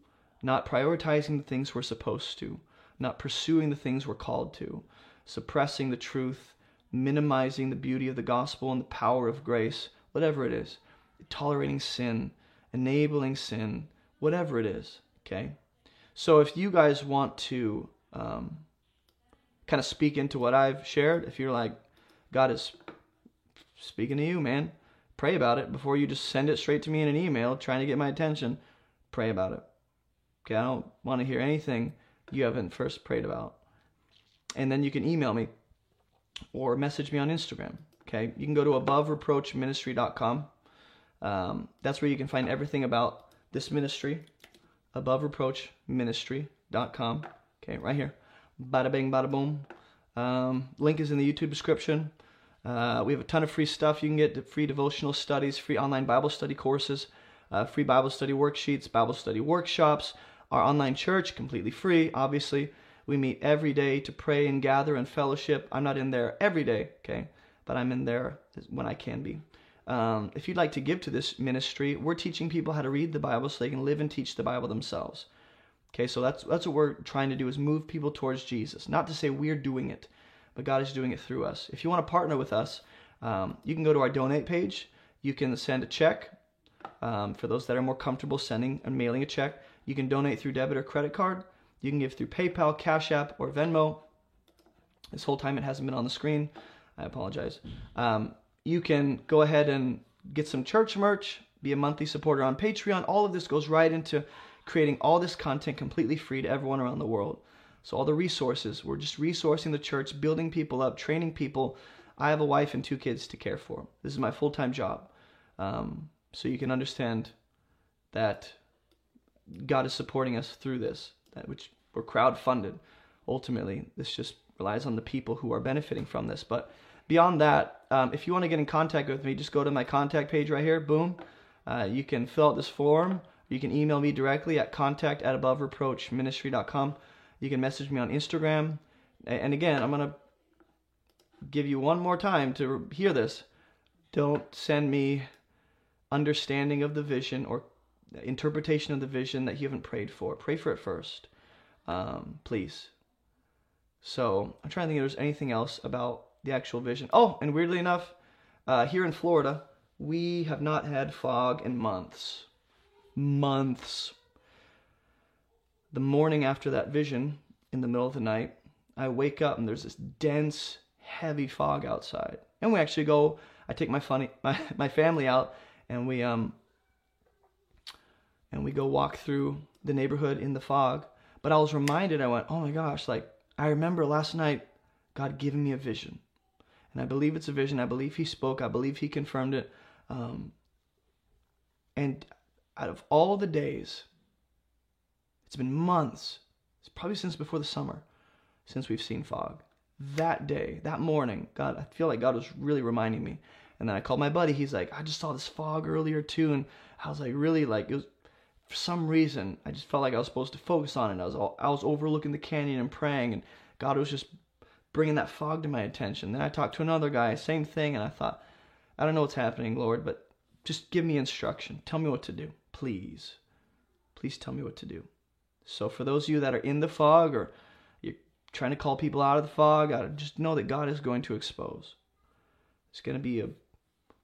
not prioritizing the things we're supposed to, not pursuing the things we're called to, suppressing the truth, minimizing the beauty of the gospel and the power of grace, whatever it is, tolerating sin, enabling sin, whatever it is. Okay? So if you guys want to um, kind of speak into what I've shared, if you're like, God is speaking to you, man, pray about it before you just send it straight to me in an email trying to get my attention. Pray about it. Okay, I don't want to hear anything you haven't first prayed about. And then you can email me or message me on Instagram. Okay, you can go to abovereproachministry.com. Um, that's where you can find everything about this ministry. Abovereproachministry.com. Okay, right here. Bada bing, bada boom. Um, link is in the YouTube description. Uh, we have a ton of free stuff. You can get free devotional studies, free online Bible study courses, uh, free Bible study worksheets, Bible study workshops. Our online church, completely free, obviously. We meet every day to pray and gather and fellowship. I'm not in there every day, okay, but I'm in there when I can be. Um, if you'd like to give to this ministry, we're teaching people how to read the Bible so they can live and teach the Bible themselves. Okay, so that's that's what we're trying to do is move people towards Jesus. Not to say we're doing it, but God is doing it through us. If you want to partner with us, um, you can go to our donate page. You can send a check Um, for those that are more comfortable sending and mailing a check, you can donate through debit or credit card. You can give through PayPal, Cash App, or Venmo. This whole time it hasn't been on the screen. I apologize. Um, you can go ahead and get some church merch, be a monthly supporter on Patreon. All of this goes right into creating all this content completely free to everyone around the world. So, all the resources, we're just resourcing the church, building people up, training people. I have a wife and two kids to care for. This is my full time job. Um, so, you can understand that God is supporting us through this, that which we're crowd funded. Ultimately, this just relies on the people who are benefiting from this. But beyond that, um, if you want to get in contact with me, just go to my contact page right here. Boom. Uh, you can fill out this form. You can email me directly at contact at abovereproachministry.com. You can message me on Instagram. And again, I'm going to give you one more time to hear this. Don't send me understanding of the vision or interpretation of the vision that you haven't prayed for. Pray for it first, um, please. So I'm trying to think if there's anything else about the actual vision. Oh, and weirdly enough, uh, here in Florida, we have not had fog in months. Months. The morning after that vision, in the middle of the night, I wake up and there's this dense, heavy fog outside. And we actually go, I take my funny *laughs* my, my family out and we um and we go walk through the neighborhood in the fog. But I was reminded, I went, oh my gosh, like I remember last night God giving me a vision. And I believe it's a vision. I believe He spoke. I believe He confirmed it. Um, and out of all the days, it's been months, it's probably since before the summer, since we've seen fog. That day, that morning, God, I feel like God was really reminding me. And then I called my buddy. He's like, I just saw this fog earlier too. And I was like, really, like, it was for some reason, I just felt like I was supposed to focus on it. I was all, I was overlooking the canyon and praying, and God was just bringing that fog to my attention. Then I talked to another guy, same thing, and I thought, I don't know what's happening, Lord, but just give me instruction. Tell me what to do, please. Please tell me what to do. So for those of you that are in the fog or you're trying to call people out of the fog, just know that God is going to expose. It's going to be a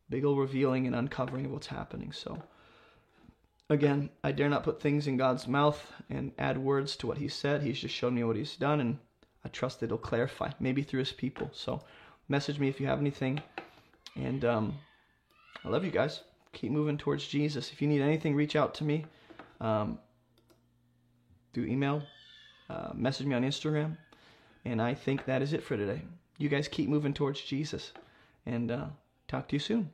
big old revealing and uncovering of what's happening. So. Again, I dare not put things in God's mouth and add words to what He said. He's just shown me what He's done, and I trust that He'll clarify, maybe through His people. So, message me if you have anything. And um, I love you guys. Keep moving towards Jesus. If you need anything, reach out to me um, through email, uh, message me on Instagram. And I think that is it for today. You guys keep moving towards Jesus. And uh, talk to you soon.